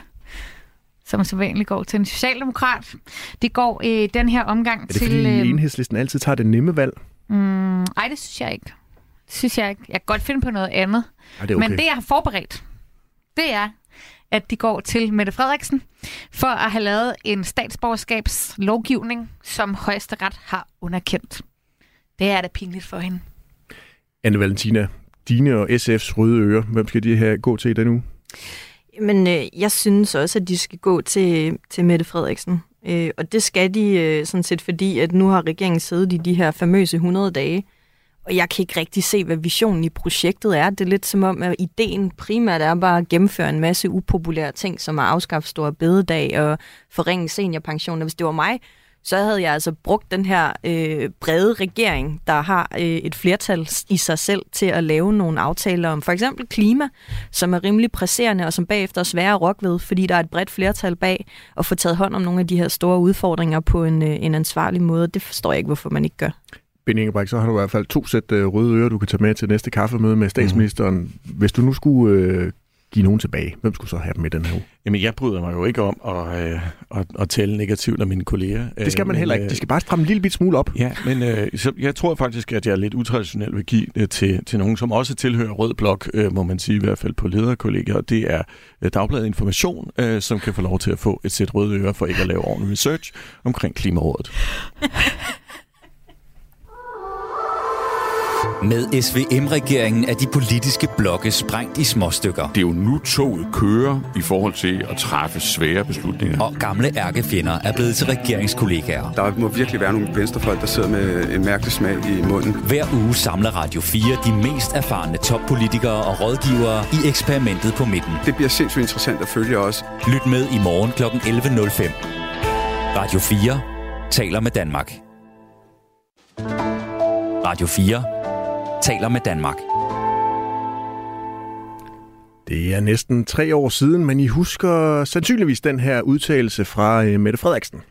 som så vanligt går til en socialdemokrat. Det går i øh, den her omgang til... Er det til, fordi øh, enhedslisten altid tager det nemme valg? Mm, nej, det synes jeg ikke. Det synes jeg ikke. Jeg kan godt finde på noget andet. Ej, det okay. Men det, jeg har forberedt, det er, at de går til Mette Frederiksen for at have lavet en statsborgerskabslovgivning, som højesteret har underkendt. Det er da pinligt for hende. Anne Valentina, dine og SF's røde ører, hvem skal de her gå til i den uge? Men øh, jeg synes også, at de skal gå til, til Mette Frederiksen. Øh, og det skal de øh, sådan set, fordi at nu har regeringen siddet i de her famøse 100 dage, og jeg kan ikke rigtig se, hvad visionen i projektet er. Det er lidt som om, at ideen primært er bare at gennemføre en masse upopulære ting, som at afskaffe store bededag og forringe seniorpensioner. Hvis det var mig, så havde jeg altså brugt den her øh, brede regering, der har øh, et flertal i sig selv til at lave nogle aftaler om for eksempel klima, som er rimelig presserende og som bagefter er svære at rokke ved, fordi der er et bredt flertal bag at få taget hånd om nogle af de her store udfordringer på en, øh, en ansvarlig måde. Det forstår jeg ikke, hvorfor man ikke gør. Ben Ingebrigt, så har du i hvert fald to sæt øh, røde ører, du kan tage med til næste kaffemøde med statsministeren. Mm. Hvis du nu skulle øh, give nogen tilbage. Hvem skulle så have dem i den her uge? Jamen, jeg bryder mig jo ikke om at, øh, at, at tælle negativt af mine kolleger. Det skal man men, heller ikke. De skal bare stramme en lille bit smule op. Ja, men øh, så jeg tror faktisk, at jeg er lidt utraditionel vil give det til, til nogen, som også tilhører Rød Blok, øh, må man sige i hvert fald på lederkolleger. Det er øh, Dagbladet Information, øh, som kan få lov til at få et sæt røde ører for ikke at lave ordentlig research omkring Klimarådet. Med SVM-regeringen er de politiske blokke sprængt i små stykker. Det er jo nu toget kører i forhold til at træffe svære beslutninger. Og gamle ærkefjender er blevet til regeringskollegaer. Der må virkelig være nogle venstrefolk, der sidder med en mærkelig smag i munden. Hver uge samler Radio 4 de mest erfarne toppolitikere og rådgivere i eksperimentet på midten. Det bliver sindssygt interessant at følge også. Lyt med i morgen kl. 11.05. Radio 4 taler med Danmark. Radio 4 taler med Danmark. Det er næsten tre år siden, men I husker sandsynligvis den her udtalelse fra øh, Mette Frederiksen.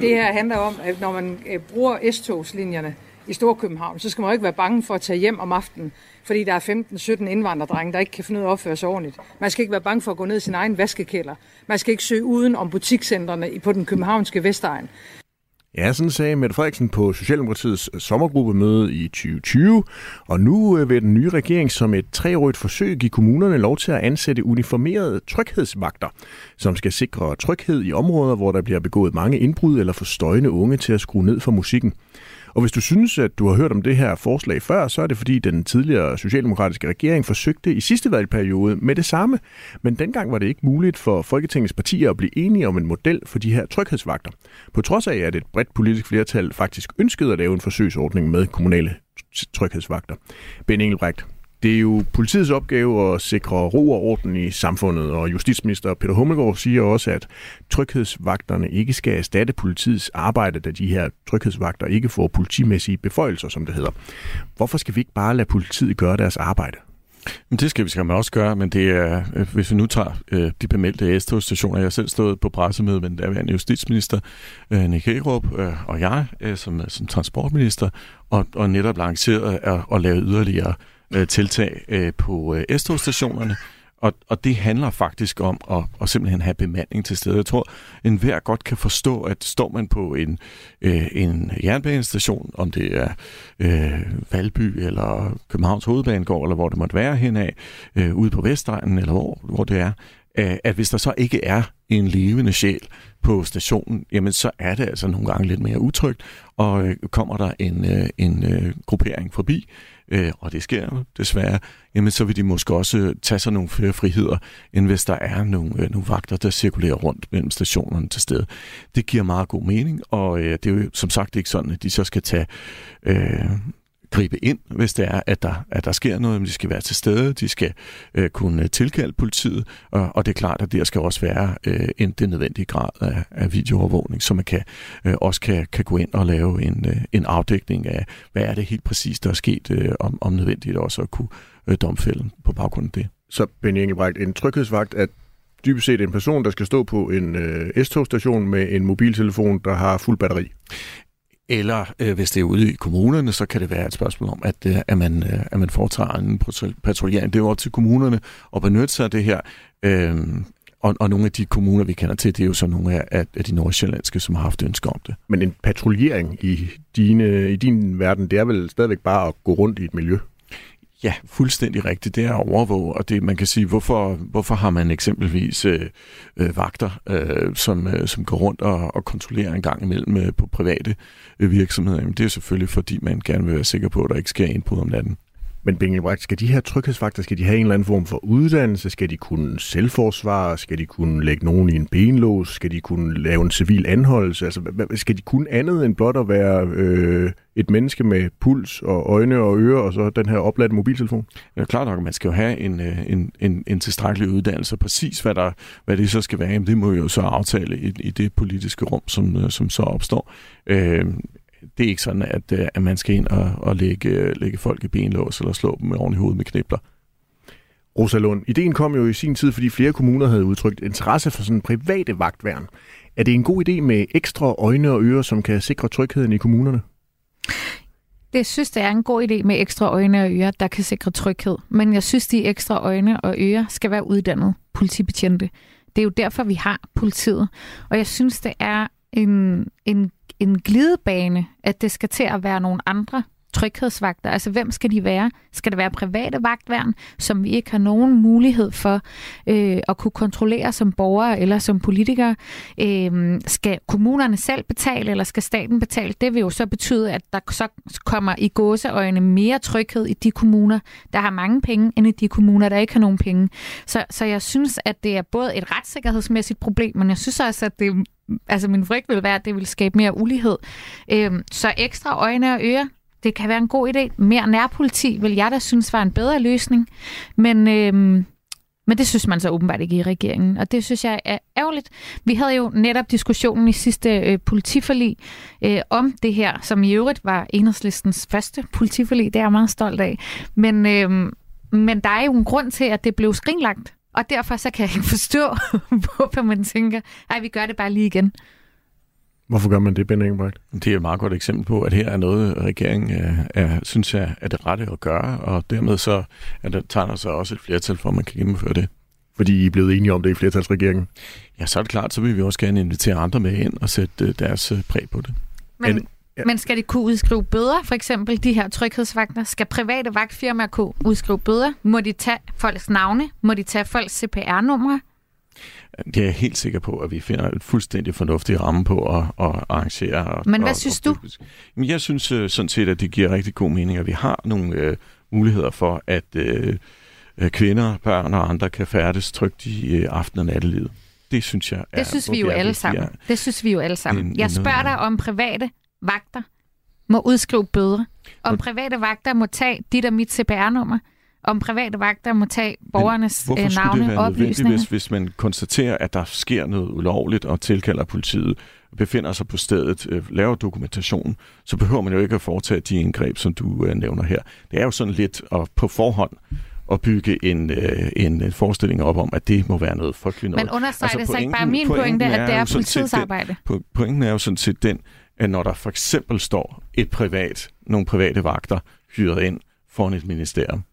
Det her handler om, at når man øh, bruger S-togslinjerne i Storkøbenhavn, så skal man jo ikke være bange for at tage hjem om aftenen, fordi der er 15-17 indvandrerdrenge, der ikke kan finde ud af at opføre sig ordentligt. Man skal ikke være bange for at gå ned i sin egen vaskekælder. Man skal ikke søge uden om butikscentrene på den københavnske Vestegn. Ja, sådan sagde Mette Frederiksen på Socialdemokratiets sommergruppemøde i 2020. Og nu øh, vil den nye regering som et treårigt forsøg give kommunerne lov til at ansætte uniformerede tryghedsvagter, som skal sikre tryghed i områder, hvor der bliver begået mange indbrud eller få støjende unge til at skrue ned for musikken. Og hvis du synes, at du har hørt om det her forslag før, så er det fordi den tidligere socialdemokratiske regering forsøgte i sidste valgperiode med det samme. Men dengang var det ikke muligt for Folketingets partier at blive enige om en model for de her tryghedsvagter. På trods af, at et bredt politisk flertal faktisk ønskede at lave en forsøgsordning med kommunale tryghedsvagter. Ben Engelbrecht, det er jo politiets opgave at sikre ro og orden i samfundet, og justitsminister Peter Hummelgaard siger også, at tryghedsvagterne ikke skal erstatte politiets arbejde, da de her tryghedsvagter ikke får politimæssige beføjelser, som det hedder. Hvorfor skal vi ikke bare lade politiet gøre deres arbejde? Men det skal vi skal man også gøre, men det er, øh, hvis vi nu tager øh, de bemeldte S-togsstationer, jeg har selv stået på pressemøde med den daværende justitsminister, øh, Nick Hagerup, øh, og jeg øh, som, som transportminister, og, og netop lanceret at, at lave yderligere øh, tiltag øh, på øh, S-togstationerne, og, og det handler faktisk om at, at simpelthen have bemanding til stede. Jeg tror, en hver godt kan forstå, at står man på en, øh, en jernbanestation, om det er øh, Valby eller Københavns Hovedbanegård, eller hvor det måtte være henad, øh, ude på Vestegnen, eller hvor, hvor det er, øh, at hvis der så ikke er en levende sjæl på stationen, jamen så er det altså nogle gange lidt mere utrygt, og øh, kommer der en, øh, en øh, gruppering forbi, øh, og det sker jo desværre, jamen så vil de måske også øh, tage sig nogle flere friheder, end hvis der er nogle, øh, nogle vagter, der cirkulerer rundt mellem stationerne til stede. Det giver meget god mening, og øh, det er jo som sagt ikke sådan, at de så skal tage øh, gribe ind, hvis det er, at der, at der sker noget. Men de skal være til stede, de skal øh, kunne øh, tilkalde politiet, og, og det er klart, at der skal også være øh, en, det nødvendige grad af, af videoovervågning, så man kan, øh, også kan, kan gå ind og lave en, øh, en afdækning af, hvad er det helt præcis, der er sket, øh, om, om nødvendigt også at kunne øh, domfælde på baggrund af det. Så Benny Engelbrecht, en tryghedsvagt er dybest set en person, der skal stå på en øh, S-togstation med en mobiltelefon, der har fuld batteri. Eller øh, hvis det er ude i kommunerne, så kan det være et spørgsmål om, at, øh, at, man, øh, at man foretager en patruljering. Det er jo op til kommunerne at benytte sig af det her. Øh, og, og nogle af de kommuner, vi kender til, det er jo så nogle af, af de nordsjællandske, som har haft ønske om det. Men en patruljering i, dine, i din verden, det er vel stadigvæk bare at gå rundt i et miljø? Ja, fuldstændig rigtigt. Det er at overvåge, og det, man kan sige, hvorfor, hvorfor har man eksempelvis øh, øh, vagter, øh, som, øh, som går rundt og, og kontrollerer en gang imellem øh, på private øh, virksomheder? Jamen, det er selvfølgelig, fordi man gerne vil være sikker på, at der ikke sker indbrud om natten. Men Bengelbrecht, skal de her tryghedsfaktorer, skal de have en eller anden form for uddannelse? Skal de kunne selvforsvare? Skal de kunne lægge nogen i en benlås? Skal de kunne lave en civil anholdelse? Altså, skal de kunne andet end blot at være øh, et menneske med puls og øjne og ører, og så den her opladte mobiltelefon? Ja, klart nok, man skal jo have en, øh, en, en, en tilstrækkelig uddannelse. Præcis hvad, der, hvad det så skal være, det må vi jo så aftale i, i det politiske rum, som, øh, som så opstår. Øh, det er ikke sådan, at, øh, at man skal ind og, og lægge, lægge folk i benlås eller slå dem oven i hovedet med knibler. Rosa Lund, ideen kom jo i sin tid, fordi flere kommuner havde udtrykt interesse for sådan private vagtværn. Er det en god idé med ekstra øjne og ører, som kan sikre trygheden i kommunerne? Det synes, det er en god idé med ekstra øjne og ører, der kan sikre tryghed. Men jeg synes, de ekstra øjne og ører skal være uddannet politibetjente. Det er jo derfor, vi har politiet. Og jeg synes, det er en, en en glidebane, at det skal til at være nogle andre, tryghedsvagter? Altså, hvem skal de være? Skal det være private vagtværn, som vi ikke har nogen mulighed for øh, at kunne kontrollere som borgere eller som politikere? Øh, skal kommunerne selv betale, eller skal staten betale? Det vil jo så betyde, at der så kommer i gåseøjne mere tryghed i de kommuner, der har mange penge, end i de kommuner, der ikke har nogen penge. Så, så jeg synes, at det er både et retssikkerhedsmæssigt problem, men jeg synes også, at det altså min frygt vil være, at det vil skabe mere ulighed. Øhm, så ekstra øjne og ører, det kan være en god idé. Mere nærpoliti vil jeg da synes var en bedre løsning. Men, øhm, men det synes man så åbenbart ikke i regeringen, og det synes jeg er ærgerligt. Vi havde jo netop diskussionen i sidste øh, politiforlig øh, om det her, som i øvrigt var enhedslistens første politiforlig. Det er jeg meget stolt af. Men, øh, men der er jo en grund til, at det blev skrinlagt. Og derfor så kan jeg ikke forstå, hvorfor man tænker, at vi gør det bare lige igen. Hvorfor gør man det, Ben Engelbrecht? Det er et meget godt eksempel på, at her er noget, regeringen er, er, synes jeg er det rette at gøre, og dermed så er der, tager der så også et flertal for, at man kan gennemføre det. Fordi I er blevet enige om det i flertalsregeringen? Ja, så er det klart, så vil vi også gerne invitere andre med ind og sætte øh, deres øh, præg på det. Men, ja. men skal de kunne udskrive bøder, for eksempel de her tryghedsvagter? Skal private vagtfirmaer kunne udskrive bøder? Må de tage folks navne? Må de tage folks CPR-numre? Det er jeg helt sikker på, at vi finder et fuldstændig fornuftigt ramme på at, at arrangere. Og, Men hvad og, synes og, du? Jeg synes uh, sådan set, at det giver rigtig god mening, at vi har nogle uh, muligheder for, at uh, kvinder, børn og andre kan færdes trygt i uh, aften- og nattelivet. Det synes jeg er... Det synes vi jo alle sammen. Det synes vi jo alle sammen. En, jeg spørger dig om private vagter må udskrive bøder. Om private vagter må tage dit og mit CPR-nummer om private vagter må tage borgernes Men øh, navne og oplysninger. Hvis, hvis man konstaterer, at der sker noget ulovligt og tilkalder politiet, befinder sig på stedet, øh, laver dokumentation, så behøver man jo ikke at foretage de indgreb, som du øh, nævner her. Det er jo sådan lidt at på forhånd at bygge en, øh, en forestilling op om, at det må være noget frygteligt noget. Men understreger altså, det så ikke bare min pointe, at det er politiets arbejde? Den, pointen er jo sådan set den, at når der for eksempel står et privat, nogle private vagter hyret ind foran et ministerium,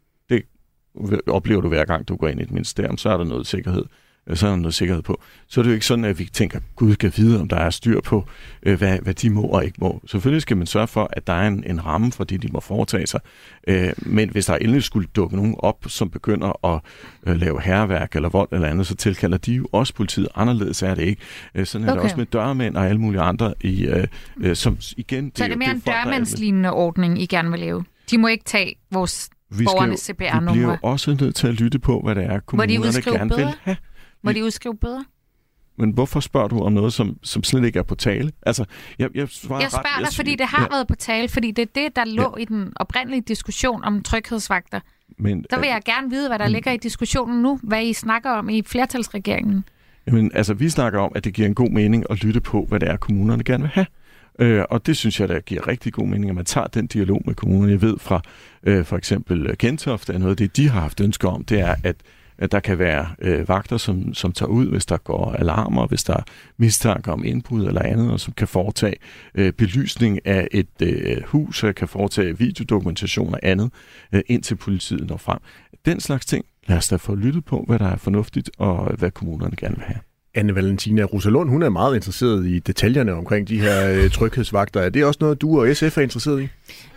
oplever du hver gang, du går ind i et ministerium, så er der noget sikkerhed. Øh, så er der noget sikkerhed på. Så er det jo ikke sådan, at vi tænker, Gud kan vide, om der er styr på, øh, hvad, hvad de må og ikke må. Selvfølgelig skal man sørge for, at der er en, en ramme for det, de må foretage sig. Øh, men hvis der endelig skulle dukke nogen op, som begynder at lave herværk eller vold eller andet, så tilkalder de jo også politiet. Anderledes er det ikke. sådan er okay. det også med dørmænd og alle mulige andre, i, som igen... Så er det mere en dørmandslignende ordning, I gerne vil lave? De må ikke tage vores vi borgernes CPR-numre. Vi bliver jo også nødt til at lytte på, hvad det er, kommunerne gerne bøder? vil have. Må de udskrive bøder? Men hvorfor spørger du om noget, som, som slet ikke er på tale? Altså, jeg, jeg, jeg spørger ret, dig, jeg, fordi det har ja. været på tale, fordi det er det, der lå ja. i den oprindelige diskussion om tryghedsvagter. Men, der vil jeg gerne vide, hvad der men, ligger i diskussionen nu, hvad I snakker om i flertalsregeringen. Jamen, altså, vi snakker om, at det giver en god mening at lytte på, hvad det er, kommunerne gerne vil have. Øh, og det synes jeg, der giver rigtig god mening, at man tager den dialog med kommunerne. Jeg ved fra øh, for eksempel Gentofte, at noget af det, de har haft ønsker om, det er, at at der kan være øh, vagter, som, som tager ud, hvis der går alarmer, hvis der er mistanke om indbrud eller andet, og som kan foretage øh, belysning af et øh, hus, og kan foretage videodokumentation og andet, øh, indtil politiet når frem. Den slags ting, lad os da få lyttet på, hvad der er fornuftigt, og hvad kommunerne gerne vil have. Anne Valentina Rosalund, hun er meget interesseret i detaljerne omkring de her øh, tryghedsvagter. Er det også noget, du og SF er interesseret i?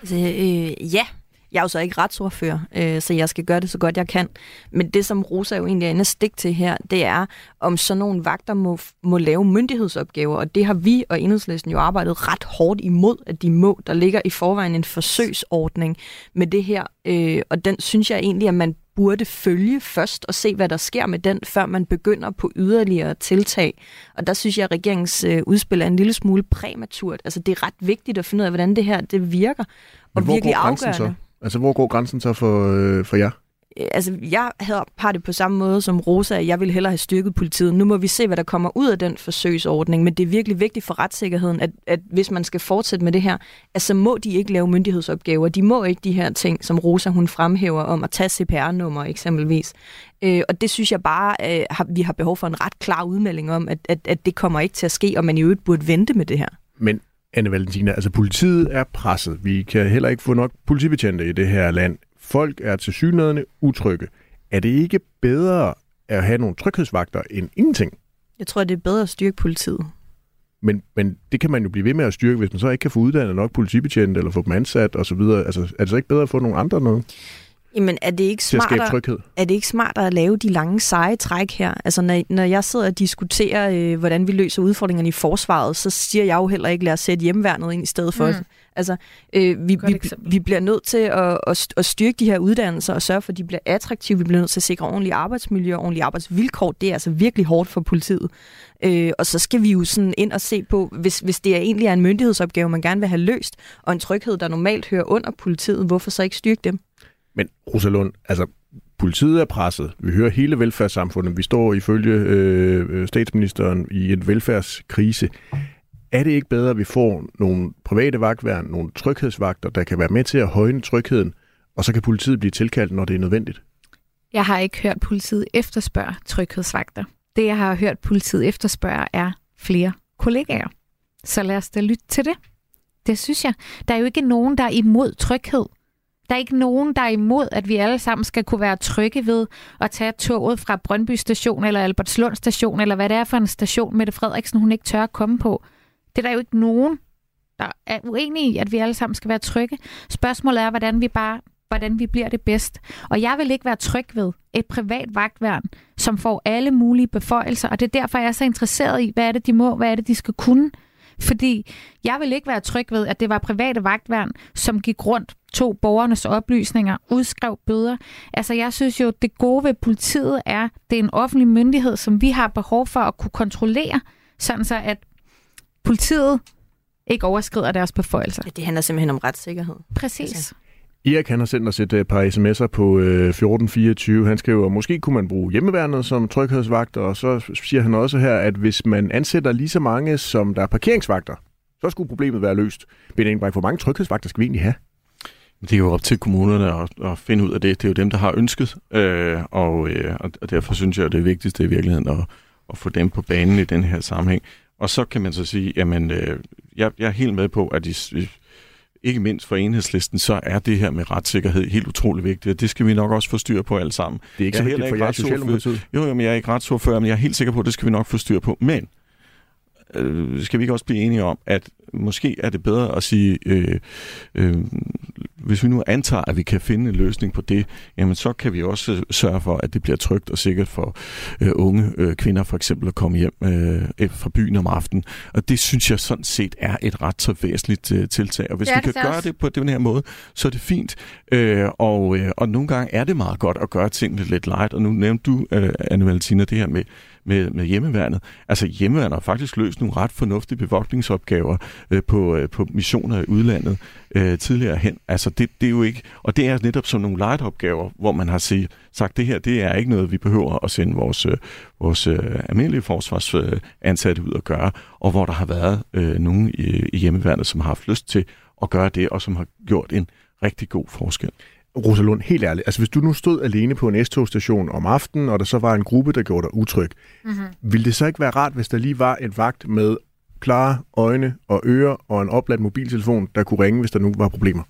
Altså, øh, ja, jeg er jo så ikke retsordfører, øh, så jeg skal gøre det så godt jeg kan. Men det, som Rosa jo egentlig er inde stik til her, det er, om sådan nogle vagter må, må lave myndighedsopgaver. Og det har vi og Enhedslisten jo arbejdet ret hårdt imod, at de må. Der ligger i forvejen en forsøgsordning med det her. Øh, og den synes jeg egentlig, at man burde følge først og se, hvad der sker med den, før man begynder på yderligere tiltag. Og der synes jeg, at regeringens øh, udspil er en lille smule præmaturt. Altså, det er ret vigtigt at finde ud af, hvordan det her det virker. Og Men virkelig afgørende. Så? Altså, hvor går grænsen så for, øh, for jer? Øh, altså, jeg har det på samme måde som Rosa, at jeg vil hellere have styrket politiet. Nu må vi se, hvad der kommer ud af den forsøgsordning, men det er virkelig vigtigt for retssikkerheden, at, at hvis man skal fortsætte med det her, at så må de ikke lave myndighedsopgaver. De må ikke de her ting, som Rosa hun fremhæver om at tage CPR-nummer eksempelvis. Øh, og det synes jeg bare, øh, har, vi har behov for en ret klar udmelding om, at, at, at det kommer ikke til at ske, og man i øvrigt burde vente med det her. Men Anne Valentina, altså politiet er presset. Vi kan heller ikke få nok politibetjente i det her land. Folk er til synligheden utrygge. Er det ikke bedre at have nogle tryghedsvagter end ingenting? Jeg tror, det er bedre at styrke politiet. Men, men det kan man jo blive ved med at styrke, hvis man så ikke kan få uddannet nok politibetjent eller få dem ansat osv. Altså, er det så ikke bedre at få nogle andre noget? Jamen, er det ikke smartere, er det ikke smartere at lave de lange, seje træk her? Altså, når, når jeg sidder og diskuterer, øh, hvordan vi løser udfordringerne i forsvaret, så siger jeg jo heller ikke, lad os sætte hjemmeværnet ind i stedet for. Mm. Altså, øh, vi, vi, vi bliver nødt til at, at, at styrke de her uddannelser og sørge for, at de bliver attraktive. Vi bliver nødt til at sikre ordentlige arbejdsmiljø og ordentlige arbejdsvilkår. Det er altså virkelig hårdt for politiet. Øh, og så skal vi jo sådan ind og se på, hvis, hvis det er egentlig er en myndighedsopgave, man gerne vil have løst, og en tryghed, der normalt hører under politiet, hvorfor så ikke styrke dem? Men Rosalund, altså politiet er presset. Vi hører hele velfærdssamfundet. Vi står ifølge øh, øh, statsministeren i en velfærdskrise. Er det ikke bedre, at vi får nogle private vagtværn, nogle tryghedsvagter, der kan være med til at højne trygheden, og så kan politiet blive tilkaldt, når det er nødvendigt? Jeg har ikke hørt politiet efterspørge tryghedsvagter. Det, jeg har hørt politiet efterspørge, er flere kollegaer. Så lad os da lytte til det. Det synes jeg. Der er jo ikke nogen, der er imod tryghed. Der er ikke nogen, der er imod, at vi alle sammen skal kunne være trygge ved at tage toget fra Brøndby station eller Albertslund station, eller hvad det er for en station, Mette Frederiksen hun ikke tør at komme på. Det er der jo ikke nogen, der er uenige i, at vi alle sammen skal være trygge. Spørgsmålet er, hvordan vi bare hvordan vi bliver det bedst. Og jeg vil ikke være tryg ved et privat vagtværn, som får alle mulige beføjelser, og det er derfor, jeg er så interesseret i, hvad er det, de må, hvad er det, de skal kunne. Fordi jeg vil ikke være tryg ved, at det var private vagtværn, som gik rundt, tog borgernes oplysninger, udskrev bøder. Altså jeg synes jo, det gode ved politiet er, det er en offentlig myndighed, som vi har behov for at kunne kontrollere, sådan så at politiet ikke overskrider deres beføjelser. Ja, det handler simpelthen om retssikkerhed. Præcis. Altså. Erik han har sendt os et øh, par sms'er på øh, 1424. Han skriver, måske kunne man bruge hjemmeværnet som tryghedsvagter, og så siger han også her, at hvis man ansætter lige så mange, som der er parkeringsvagter, så skulle problemet være løst. Ben Engelbrecht, hvor mange tryghedsvagter skal vi egentlig have? Det er jo op til kommunerne at, at finde ud af det. Det er jo dem, der har ønsket, øh, og, øh, og derfor synes jeg, at det vigtigste i virkeligheden at, at få dem på banen i den her sammenhæng. Og så kan man så sige, jamen, øh, jeg, jeg er helt med på, at de, ikke mindst for enhedslisten, så er det her med retssikkerhed helt utrolig vigtigt, og det skal vi nok også få styr på alle sammen. Det er ikke Jeg så vigtigt for jer. Socialdemokratiet. Jo, jo, men jeg er ikke retsordfører, men jeg er helt sikker på, at det skal vi nok få styr på. Men øh, skal vi ikke også blive enige om, at måske er det bedre at sige, øh, øh, hvis vi nu antager, at vi kan finde en løsning på det, jamen så kan vi også sørge for, at det bliver trygt og sikkert for øh, unge øh, kvinder for eksempel at komme hjem øh, fra byen om aftenen. Og det synes jeg sådan set er et ret så væsentligt øh, tiltag. Og hvis er vi kan gøre det på den her måde, så er det fint. Øh, og, øh, og nogle gange er det meget godt at gøre tingene lidt light. Og nu nævnte du, øh, Anne Valentina, det her med, med, med hjemmeværnet. Altså hjemmeværnet har faktisk løst nogle ret fornuftige bevogtningsopgaver øh, på, øh, på missioner i udlandet øh, tidligere hen. Altså det, det er jo ikke, og det er netop som nogle light-opgaver, hvor man har sig, sagt, det her, det er ikke noget, vi behøver at sende vores, øh, vores øh, almindelige forsvarsansatte ud og gøre, og hvor der har været øh, nogen i, i hjemmeværnet, som har haft lyst til at gøre det, og som har gjort en rigtig god forskel. Rosalund, helt ærligt, altså hvis du nu stod alene på en S-togstation om aftenen, og der så var en gruppe, der gjorde dig utryg, Mm-hmm. ville det så ikke være rart, hvis der lige var et vagt med klare øjne og ører og en opladt mobiltelefon, der kunne ringe, hvis der nu var problemer?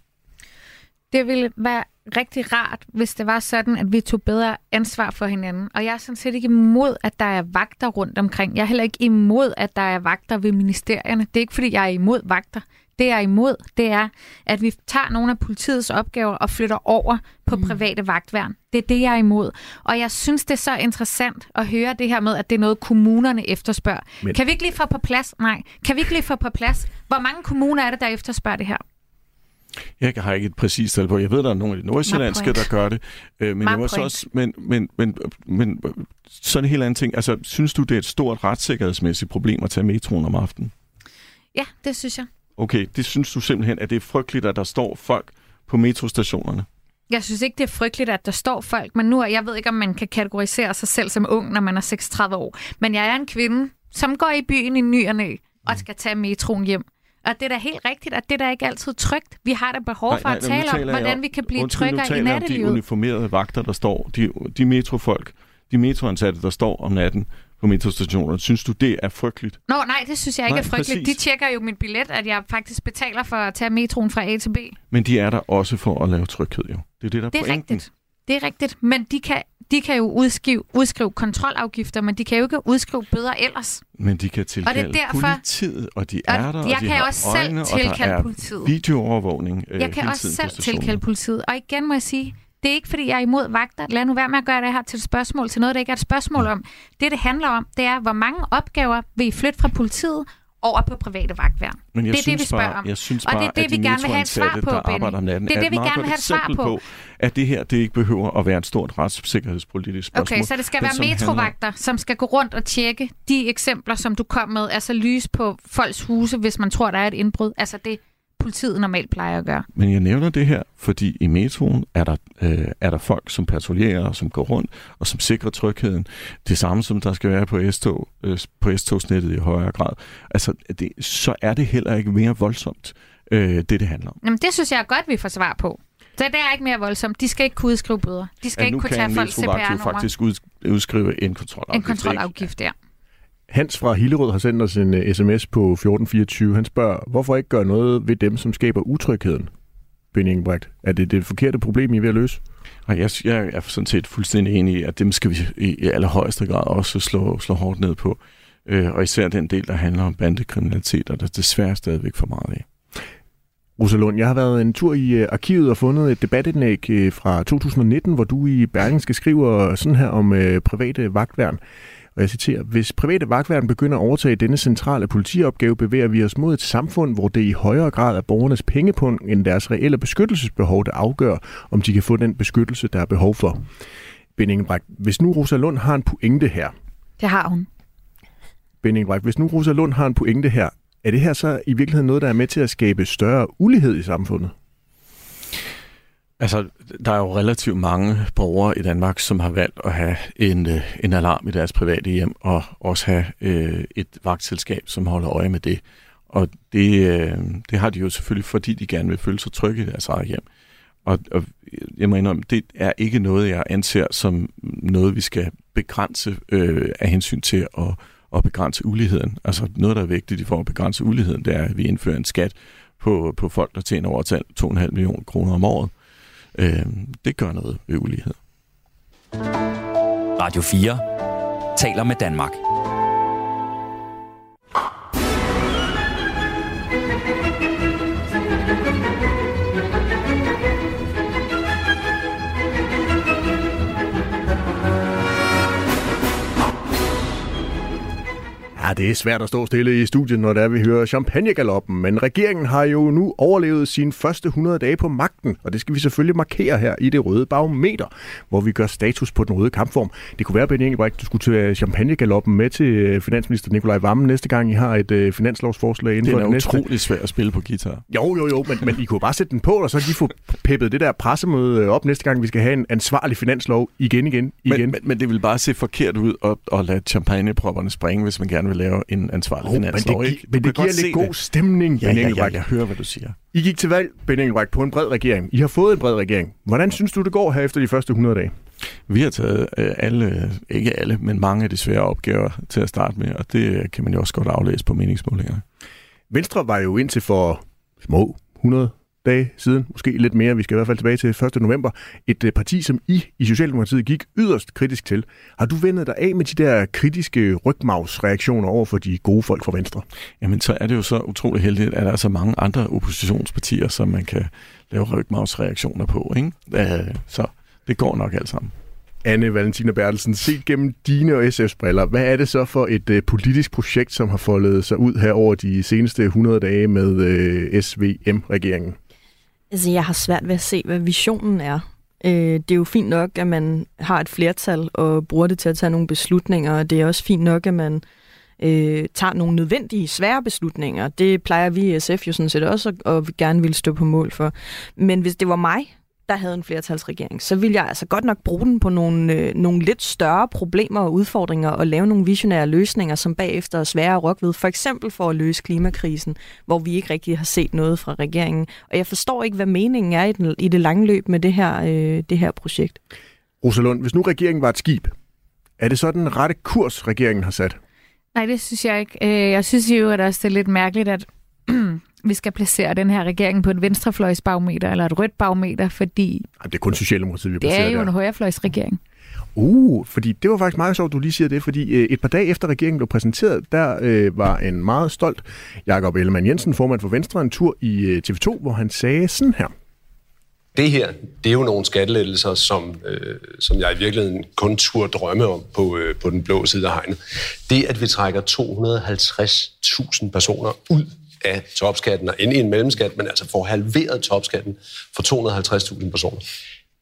Det ville være rigtig rart, hvis det var sådan, at vi tog bedre ansvar for hinanden. Og jeg er sådan set ikke imod, at der er vagter rundt omkring. Jeg er heller ikke imod, at der er vagter ved ministerierne. Det er ikke, fordi jeg er imod vagter. Det jeg er imod, det er, at vi tager nogle af politiets opgaver og flytter over på mm. private vagtværn. Det er det, jeg er imod. Og jeg synes, det er så interessant at høre det her med, at det er noget, kommunerne efterspørger. Men-. Kan vi ikke lige få på plads? Nej. Kan vi ikke lige få på plads? Hvor mange kommuner er det, der efterspørger det her? Jeg har ikke et præcist tal på. Jeg ved, der er nogle af de nordsjællandske, der gør det. Øh, men, jeg må så også, men, men, men, men sådan en helt anden ting. Altså, synes du, det er et stort retssikkerhedsmæssigt problem at tage metroen om aftenen? Ja, det synes jeg. Okay, det synes du simpelthen, at det er frygteligt, at der står folk på metrostationerne? Jeg synes ikke, det er frygteligt, at der står folk, men nu er jeg ved ikke, om man kan kategorisere sig selv som ung, når man er 36 år. Men jeg er en kvinde, som går i byen i ny og næ, og skal tage metroen hjem. Og det er da helt rigtigt, at det er da ikke altid trygt. Vi har da behov for at nu tale om, hvordan vi kan blive undskyld, tryggere i om de nattelivet. uniformerede vagter, der står, de, de metrofolk, de metroansatte, der står om natten på metrostationerne. Synes du, det er frygteligt? Nå, nej, det synes jeg ikke Nej, er frygteligt. præcis. De tjekker jo min billet, at jeg faktisk betaler for at tage metroen fra A til B. Men de er der også for at lave tryghed, jo. Det er det, der er Det er pointen. rigtigt. det er rigtigt. Men de kan, de kan jo udskrive, udskrive kontrolafgifter, men de kan jo ikke udskrive bøder ellers. Men de kan tilkalde Og det er derfor- politiet, og de Og er der, jeg og de kan har også selv øjne, og tilkalde der er politiet. videoovervågning øh, Jeg kan også selv tilkalde politiet. Og igen må jeg sige, det er ikke fordi, jeg er imod vagter. Lad nu være med at gøre det her til et spørgsmål, til noget, der ikke er et spørgsmål om. Det, det handler om, det er, hvor mange opgaver vil I flytte fra politiet over på private vagtværn. Men jeg det er synes det, vi spørger bare, om. Jeg synes og bare, det er det, vi de gerne vil have et svar på, Benny. om natten, Det er et det, vi gerne vil have et svar eksempel på. At det her, det ikke behøver at være et stort retssikkerhedspolitisk spørgsmål. Okay, så det skal men være som handler- metrovagter, som skal gå rundt og tjekke de eksempler, som du kom med, altså lys på folks huse, hvis man tror, der er et indbrud. Altså det, politiet normalt plejer at gøre. Men jeg nævner det her, fordi i metroen er der, øh, er der folk, som patruljerer, som går rundt, og som sikrer trygheden. Det samme, som der skal være på, S-tog, øh, på S-togsnettet i højere grad. Altså, det, så er det heller ikke mere voldsomt, øh, det det handler om. Jamen, det synes jeg er godt, vi får svar på. Så det er ikke mere voldsomt. De skal ikke kunne udskrive bøder. De skal At ikke nu kunne kan tage folks metrovagt jo CPR-nummer. faktisk ud, udskrive en kontrolafgift. En kontrolafgift, ja. Hans fra Hillerød har sendt os en uh, sms på 1424. Han spørger, hvorfor ikke gøre noget ved dem, som skaber utrygheden? Benny Engelbrecht, er det det forkerte problem, I er ved at løse? Og jeg, jeg er sådan set fuldstændig enig i, at dem skal vi i, i allerhøjeste grad også slå, slå hårdt ned på. Øh, og især den del, der handler om bandekriminalitet, og der er desværre stadigvæk for meget af. Rosalund, jeg har været en tur i øh, arkivet og fundet et debatindlæg øh, fra 2019, hvor du i Berlingske skriver sådan her om øh, private vagtværn. Og jeg citerer, hvis private vagtværn begynder at overtage denne centrale politiopgave, bevæger vi os mod et samfund, hvor det i højere grad er borgernes pengepunkt end deres reelle beskyttelsesbehov, der afgør, om de kan få den beskyttelse, der er behov for. Ben Engelbrecht, hvis nu Rosa Lund har en pointe her, Det har hun. Ben Engelbrecht, hvis nu Rosa Lund har en pointe her, er det her så i virkeligheden noget, der er med til at skabe større ulighed i samfundet? Altså, der er jo relativt mange borgere i Danmark, som har valgt at have en, øh, en alarm i deres private hjem, og også have øh, et vagtselskab, som holder øje med det. Og det, øh, det har de jo selvfølgelig, fordi de gerne vil føle sig trygge i deres eget hjem. Og, og jeg må indrømme, det er ikke noget, jeg anser som noget, vi skal begrænse øh, af hensyn til at, at begrænse uligheden. Altså noget, der er vigtigt i for at begrænse uligheden, det er, at vi indfører en skat på, på folk, der tjener over 2,5 millioner kroner om året. Øh, det gør noget ved ulighed. Radio 4 taler med Danmark. Ja, det er svært at stå stille i studiet, når der vi hører champagnegaloppen, men regeringen har jo nu overlevet sine første 100 dage på magten, og det skal vi selvfølgelig markere her i det røde barometer, hvor vi gør status på den røde kampform. Det kunne være, Benny Engelbrecht, du skulle tage champagnegaloppen med til øh, finansminister Nikolaj Vammen næste gang, I har et øh, finanslovsforslag inden Det for er det næste. utrolig svært at spille på guitar. Jo, jo, jo, men, men I kunne bare sætte den på, og så kan I få peppet det der pressemøde op næste gang, vi skal have en ansvarlig finanslov igen, igen, igen. Men, men, men det vil bare se forkert ud at, at lade champagnepropperne springe, hvis man gerne vil lave en ansvarlig Oh, men finanslov. det, gi- ikke? Men det giver lidt god det. stemning, Ja, ja, ja, jeg hører, hvad du siger. I gik til valg, Benny Engelbrecht, på en bred regering. I har fået en bred regering. Hvordan synes du, det går her efter de første 100 dage? Vi har taget øh, alle, ikke alle, men mange af de svære opgaver til at starte med, og det øh, kan man jo også godt aflæse på meningsmålingerne. Venstre var jo indtil for små 100 dage siden, måske lidt mere, vi skal i hvert fald tilbage til 1. november, et øh, parti, som I i Socialdemokratiet gik yderst kritisk til. Har du vendet dig af med de der kritiske rygmavsreaktioner over for de gode folk fra Venstre? Jamen, så er det jo så utrolig heldigt, at der er så mange andre oppositionspartier, som man kan lave rygmavsreaktioner på. Ikke? Øh, så det går nok alt sammen. Anne Valentina Bertelsen, set gennem dine og SF's briller, hvad er det så for et øh, politisk projekt, som har foldet sig ud her over de seneste 100 dage med øh, SVM-regeringen? Altså, jeg har svært ved at se, hvad visionen er. Øh, det er jo fint nok, at man har et flertal og bruger det til at tage nogle beslutninger, og det er også fint nok, at man øh, tager nogle nødvendige, svære beslutninger. Det plejer vi i SF jo sådan set også at, at gerne vil stå på mål for. Men hvis det var mig, der havde en flertalsregering, så ville jeg altså godt nok bruge den på nogle, øh, nogle lidt større problemer og udfordringer og lave nogle visionære løsninger, som bagefter er svære at rokke ved. For eksempel for at løse klimakrisen, hvor vi ikke rigtig har set noget fra regeringen. Og jeg forstår ikke, hvad meningen er i, den, i det lange løb med det her, øh, det her projekt. Rosalund, hvis nu regeringen var et skib, er det så den rette kurs, regeringen har sat? Nej, det synes jeg ikke. Øh, Jeg synes jo, at også det er lidt mærkeligt, at, vi skal placere den her regering på et venstrefløjsbarometer eller et rødt barometer, fordi Det er kun Socialdemokratiet, vi det er placerer jo der. en højrefløjsregering. Uh, fordi det var faktisk meget sjovt, du lige siger det, fordi øh, et par dage efter regeringen blev præsenteret, der øh, var en meget stolt Jakob Ellemann Jensen, formand for Venstre, en tur i øh, TV2, hvor han sagde sådan her. Det her, det er jo nogle skattelettelser, som, øh, som jeg i virkeligheden kun turde drømme om på, øh, på den blå side af hegnet. Det, at vi trækker 250.000 personer ud af topskatten og ind i en mellemskat, men altså får halveret topskatten for 250.000 personer.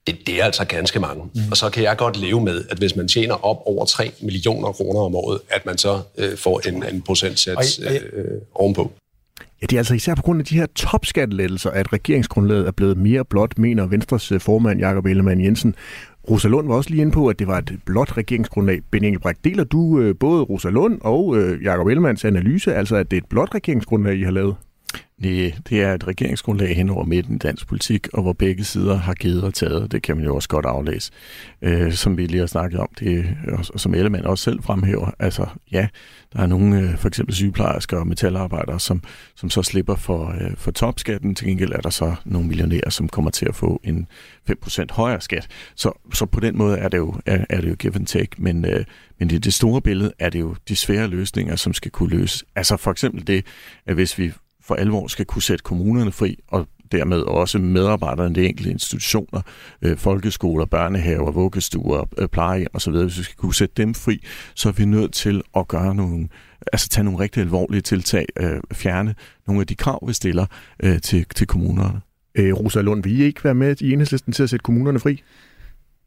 Det, det er altså ganske mange. Mm. Og så kan jeg godt leve med, at hvis man tjener op over 3 millioner kroner om året, at man så øh, får en, en procentsats øh, ovenpå. Ja, det er altså især på grund af de her topskattelettelser, at regeringsgrundlaget er blevet mere blot, mener Venstres øh, formand Jakob Ellemann Jensen. Rosa Lund var også lige inde på, at det var et blot regeringsgrundlag. Ben Engelbrecht, deler du øh, både Rosa Lund og øh, Jakob Ellemanns analyse, altså at det er et blot regeringsgrundlag, I har lavet? Nej, det er et regeringsgrundlag hen over midten i dansk politik, og hvor begge sider har givet og taget. Det kan man jo også godt aflæse. Øh, som vi lige har snakket om, det, og som Ellemann også selv fremhæver. Altså ja, der er nogle, øh, for eksempel sygeplejersker og metalarbejdere, som, som så slipper for, øh, for topskatten. Til gengæld er der så nogle millionærer, som kommer til at få en 5% højere skat. Så, så på den måde er det jo, er, er det jo give and take. Men, øh, men i det store billede er det jo de svære løsninger, som skal kunne løses. Altså for eksempel det, at hvis vi for alvor skal kunne sætte kommunerne fri, og dermed også medarbejderne i de enkelte institutioner, øh, folkeskoler, børnehaver, vuggestuer, øh, plejehjem osv., hvis vi skal kunne sætte dem fri, så er vi nødt til at gøre nogle, altså tage nogle rigtig alvorlige tiltag, øh, fjerne nogle af de krav, vi stiller øh, til, til kommunerne. Øh, Rosa Lund, vil I ikke være med i enhedslisten til at sætte kommunerne fri?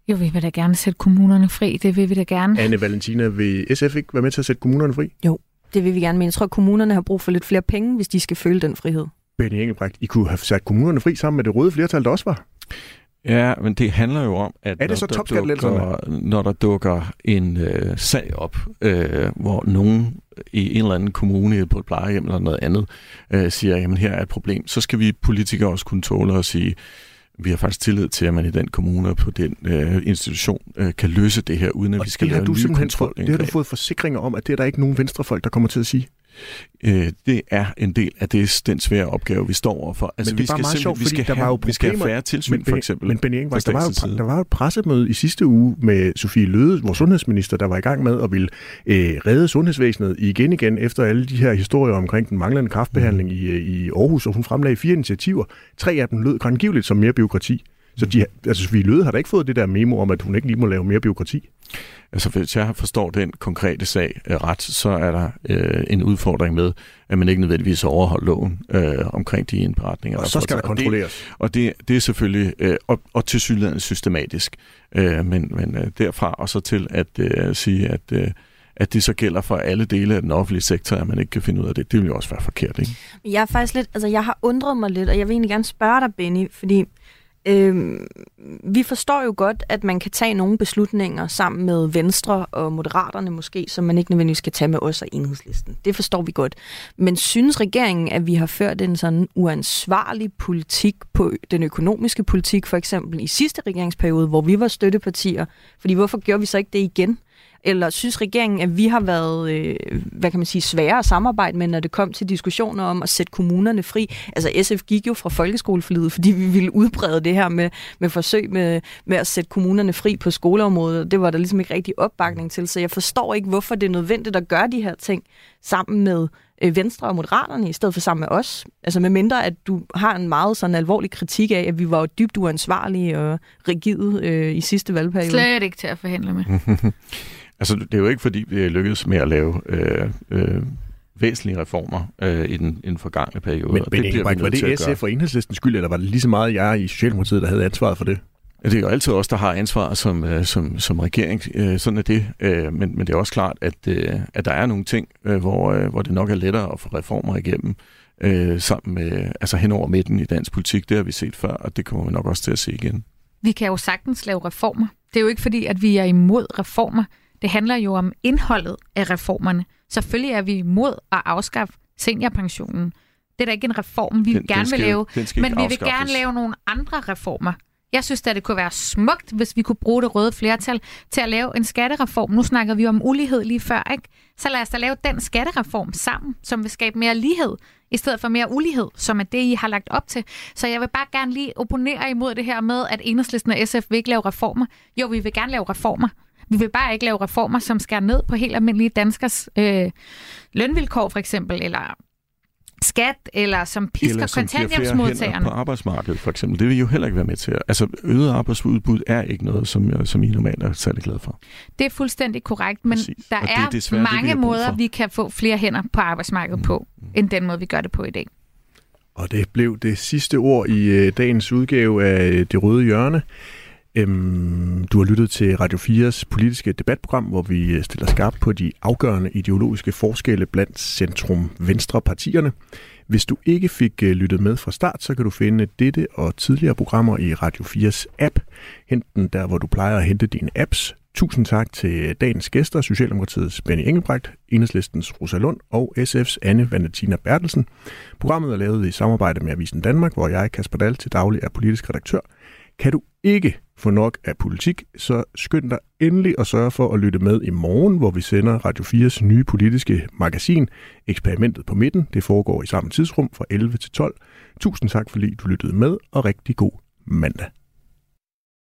Jo, vi vil da gerne sætte kommunerne fri. Det vil vi da gerne. Anne Valentina, vil SF ikke være med til at sætte kommunerne fri? Jo, det vil vi gerne, men jeg tror, at kommunerne har brug for lidt flere penge, hvis de skal føle den frihed. Benny Engelbrecht, I kunne have sat kommunerne fri sammen med det røde flertal, der også var. Ja, men det handler jo om, at Er det så når, der dukker, når der dukker en øh, sag op, øh, hvor nogen i en eller anden kommune på et plejehjem eller noget andet øh, siger, jamen her er et problem, så skal vi politikere også kunne tåle at sige, vi har faktisk tillid til, at man i den kommune og på den øh, institution øh, kan løse det her, uden at Og vi skal lave nye simpelthen fået, det har du fået forsikringer om, at det er der ikke nogen venstrefolk, der kommer til at sige. Øh, det er en del af det, den svære opgave, vi står overfor. Altså, men det er bare meget sjovt, vi fordi skal der have, var jo vi skal have problemer- færre tilsyn, men, for eksempel. Men Benny Engelbrecht, der var, jo, der var jo et pressemøde i sidste uge med Sofie Løde, vores sundhedsminister, der var i gang med at ville øh, redde sundhedsvæsenet igen igen efter alle de her historier omkring den manglende kraftbehandling i, øh, i Aarhus, og hun fremlagde fire initiativer. Tre af dem lød grangiveligt som mere byråkrati. Så de, altså Sofie Løde har da ikke fået det der memo om, at hun ikke lige må lave mere byråkrati. Altså hvis jeg forstår den konkrete sag øh, ret, så er der øh, en udfordring med, at man ikke nødvendigvis har overholdt loven øh, omkring de indberetninger. Og så skal der kontrolleres. Og det, og det, det er selvfølgelig, øh, og, og til synligheden systematisk, øh, men, men øh, derfra og så til at øh, sige, at, øh, at det så gælder for alle dele af den offentlige sektor, at man ikke kan finde ud af det, det vil jo også være forkert, ikke? Jeg er faktisk lidt, altså jeg har undret mig lidt, og jeg vil egentlig gerne spørge dig, Benny, fordi øh, vi forstår jo godt, at man kan tage nogle beslutninger sammen med Venstre og Moderaterne måske, som man ikke nødvendigvis skal tage med os og Enhedslisten. Det forstår vi godt. Men synes regeringen, at vi har ført en sådan uansvarlig politik på den økonomiske politik, for eksempel i sidste regeringsperiode, hvor vi var støttepartier? Fordi hvorfor gjorde vi så ikke det igen? Eller synes regeringen, at vi har været, øh, hvad kan man sige, svære at samarbejde med, når det kom til diskussioner om at sætte kommunerne fri? Altså SF gik jo fra folkeskoleforlidet, fordi vi ville udbrede det her med, med forsøg med, med at sætte kommunerne fri på skoleområdet. Det var der ligesom ikke rigtig opbakning til, så jeg forstår ikke, hvorfor det er nødvendigt at gøre de her ting sammen med øh, Venstre og Moderaterne, i stedet for sammen med os. Altså med mindre, at du har en meget sådan alvorlig kritik af, at vi var jo dybt uansvarlige og rigide øh, i sidste valgperiode. Slet ikke til at forhandle med. Altså, det er jo ikke, fordi vi er lykkedes med at lave øh, øh, væsentlige reformer øh, i, den, i den forgangne periode. Men og vi Engelbrecht, var det. SF og Enhedslistens skyld, eller var det lige så meget jer i Socialdemokratiet, der havde ansvaret for det? Ja, Det er jo altid os, der har ansvar som, øh, som, som regering. Øh, Sådan er det. Øh, Men, men det er også klart, at, øh, at der er nogle ting, øh, hvor, øh, hvor det nok er lettere at få reformer igennem øh, sammen med, altså hen over midten i dansk politik. Det har vi set før, og det kommer vi nok også til at se igen. Vi kan jo sagtens lave reformer. Det er jo ikke fordi, at vi er imod reformer. Det handler jo om indholdet af reformerne. Selvfølgelig er vi imod at afskaffe seniorpensionen. Det er da ikke en reform, vi Den- den gerne skal vil lave. den Men vi vil gerne lave nogle andre reformer. Jeg synes, at det kunne være smukt, hvis vi kunne bruge det røde flertal til at lave en skattereform. Nu snakker vi om ulighed lige før, ikke? Så lad os da lave den skattereform sammen, som vil skabe mere lighed, i stedet for mere ulighed, som er det, I har lagt op til. Så jeg vil bare gerne lige opponere imod det her med, at Enhedslisten og SF vil ikke lave reformer. Jo, vi vil gerne lave reformer. Vi vil bare ikke lave reformer, som skærer ned på helt almindelige danskers øh, lønvilkår, for eksempel, eller skat, eller som pisker eller som kontanthjælpsmodtagerne. på arbejdsmarkedet, for eksempel. Det vil jo heller ikke være med til. Altså, øget arbejdsudbud er ikke noget, som, som I normalt er særlig glad for. Det er fuldstændig korrekt, men Præcis. der er det er mange det, vi måder, vi kan få flere hænder på arbejdsmarkedet mm. på, end den måde, vi gør det på i dag. Og det blev det sidste ord i øh, dagens udgave af øh, Det Røde Hjørne. Øhm, du har lyttet til Radio 4's politiske debatprogram, hvor vi øh, stiller skarpt på de afgørende ideologiske forskelle blandt centrum-venstre-partierne. Hvis du ikke fik øh, lyttet med fra start, så kan du finde dette og tidligere programmer i Radio 4's app. Hent den der, hvor du plejer at hente dine apps. Tusind tak til øh, dagens gæster, Socialdemokratiets Benny Engelbrecht, Enhedslistens Rosa Lund og SF's Anne Valentina Bertelsen. Programmet er lavet i samarbejde med Avisen Danmark, hvor jeg, Kasper Dahl, til daglig er politisk redaktør. Kan du ikke få nok af politik, så skynd dig endelig at sørge for at lytte med i morgen, hvor vi sender Radio 4's nye politiske magasin, Eksperimentet på midten. Det foregår i samme tidsrum fra 11 til 12. Tusind tak, fordi du lyttede med, og rigtig god mandag.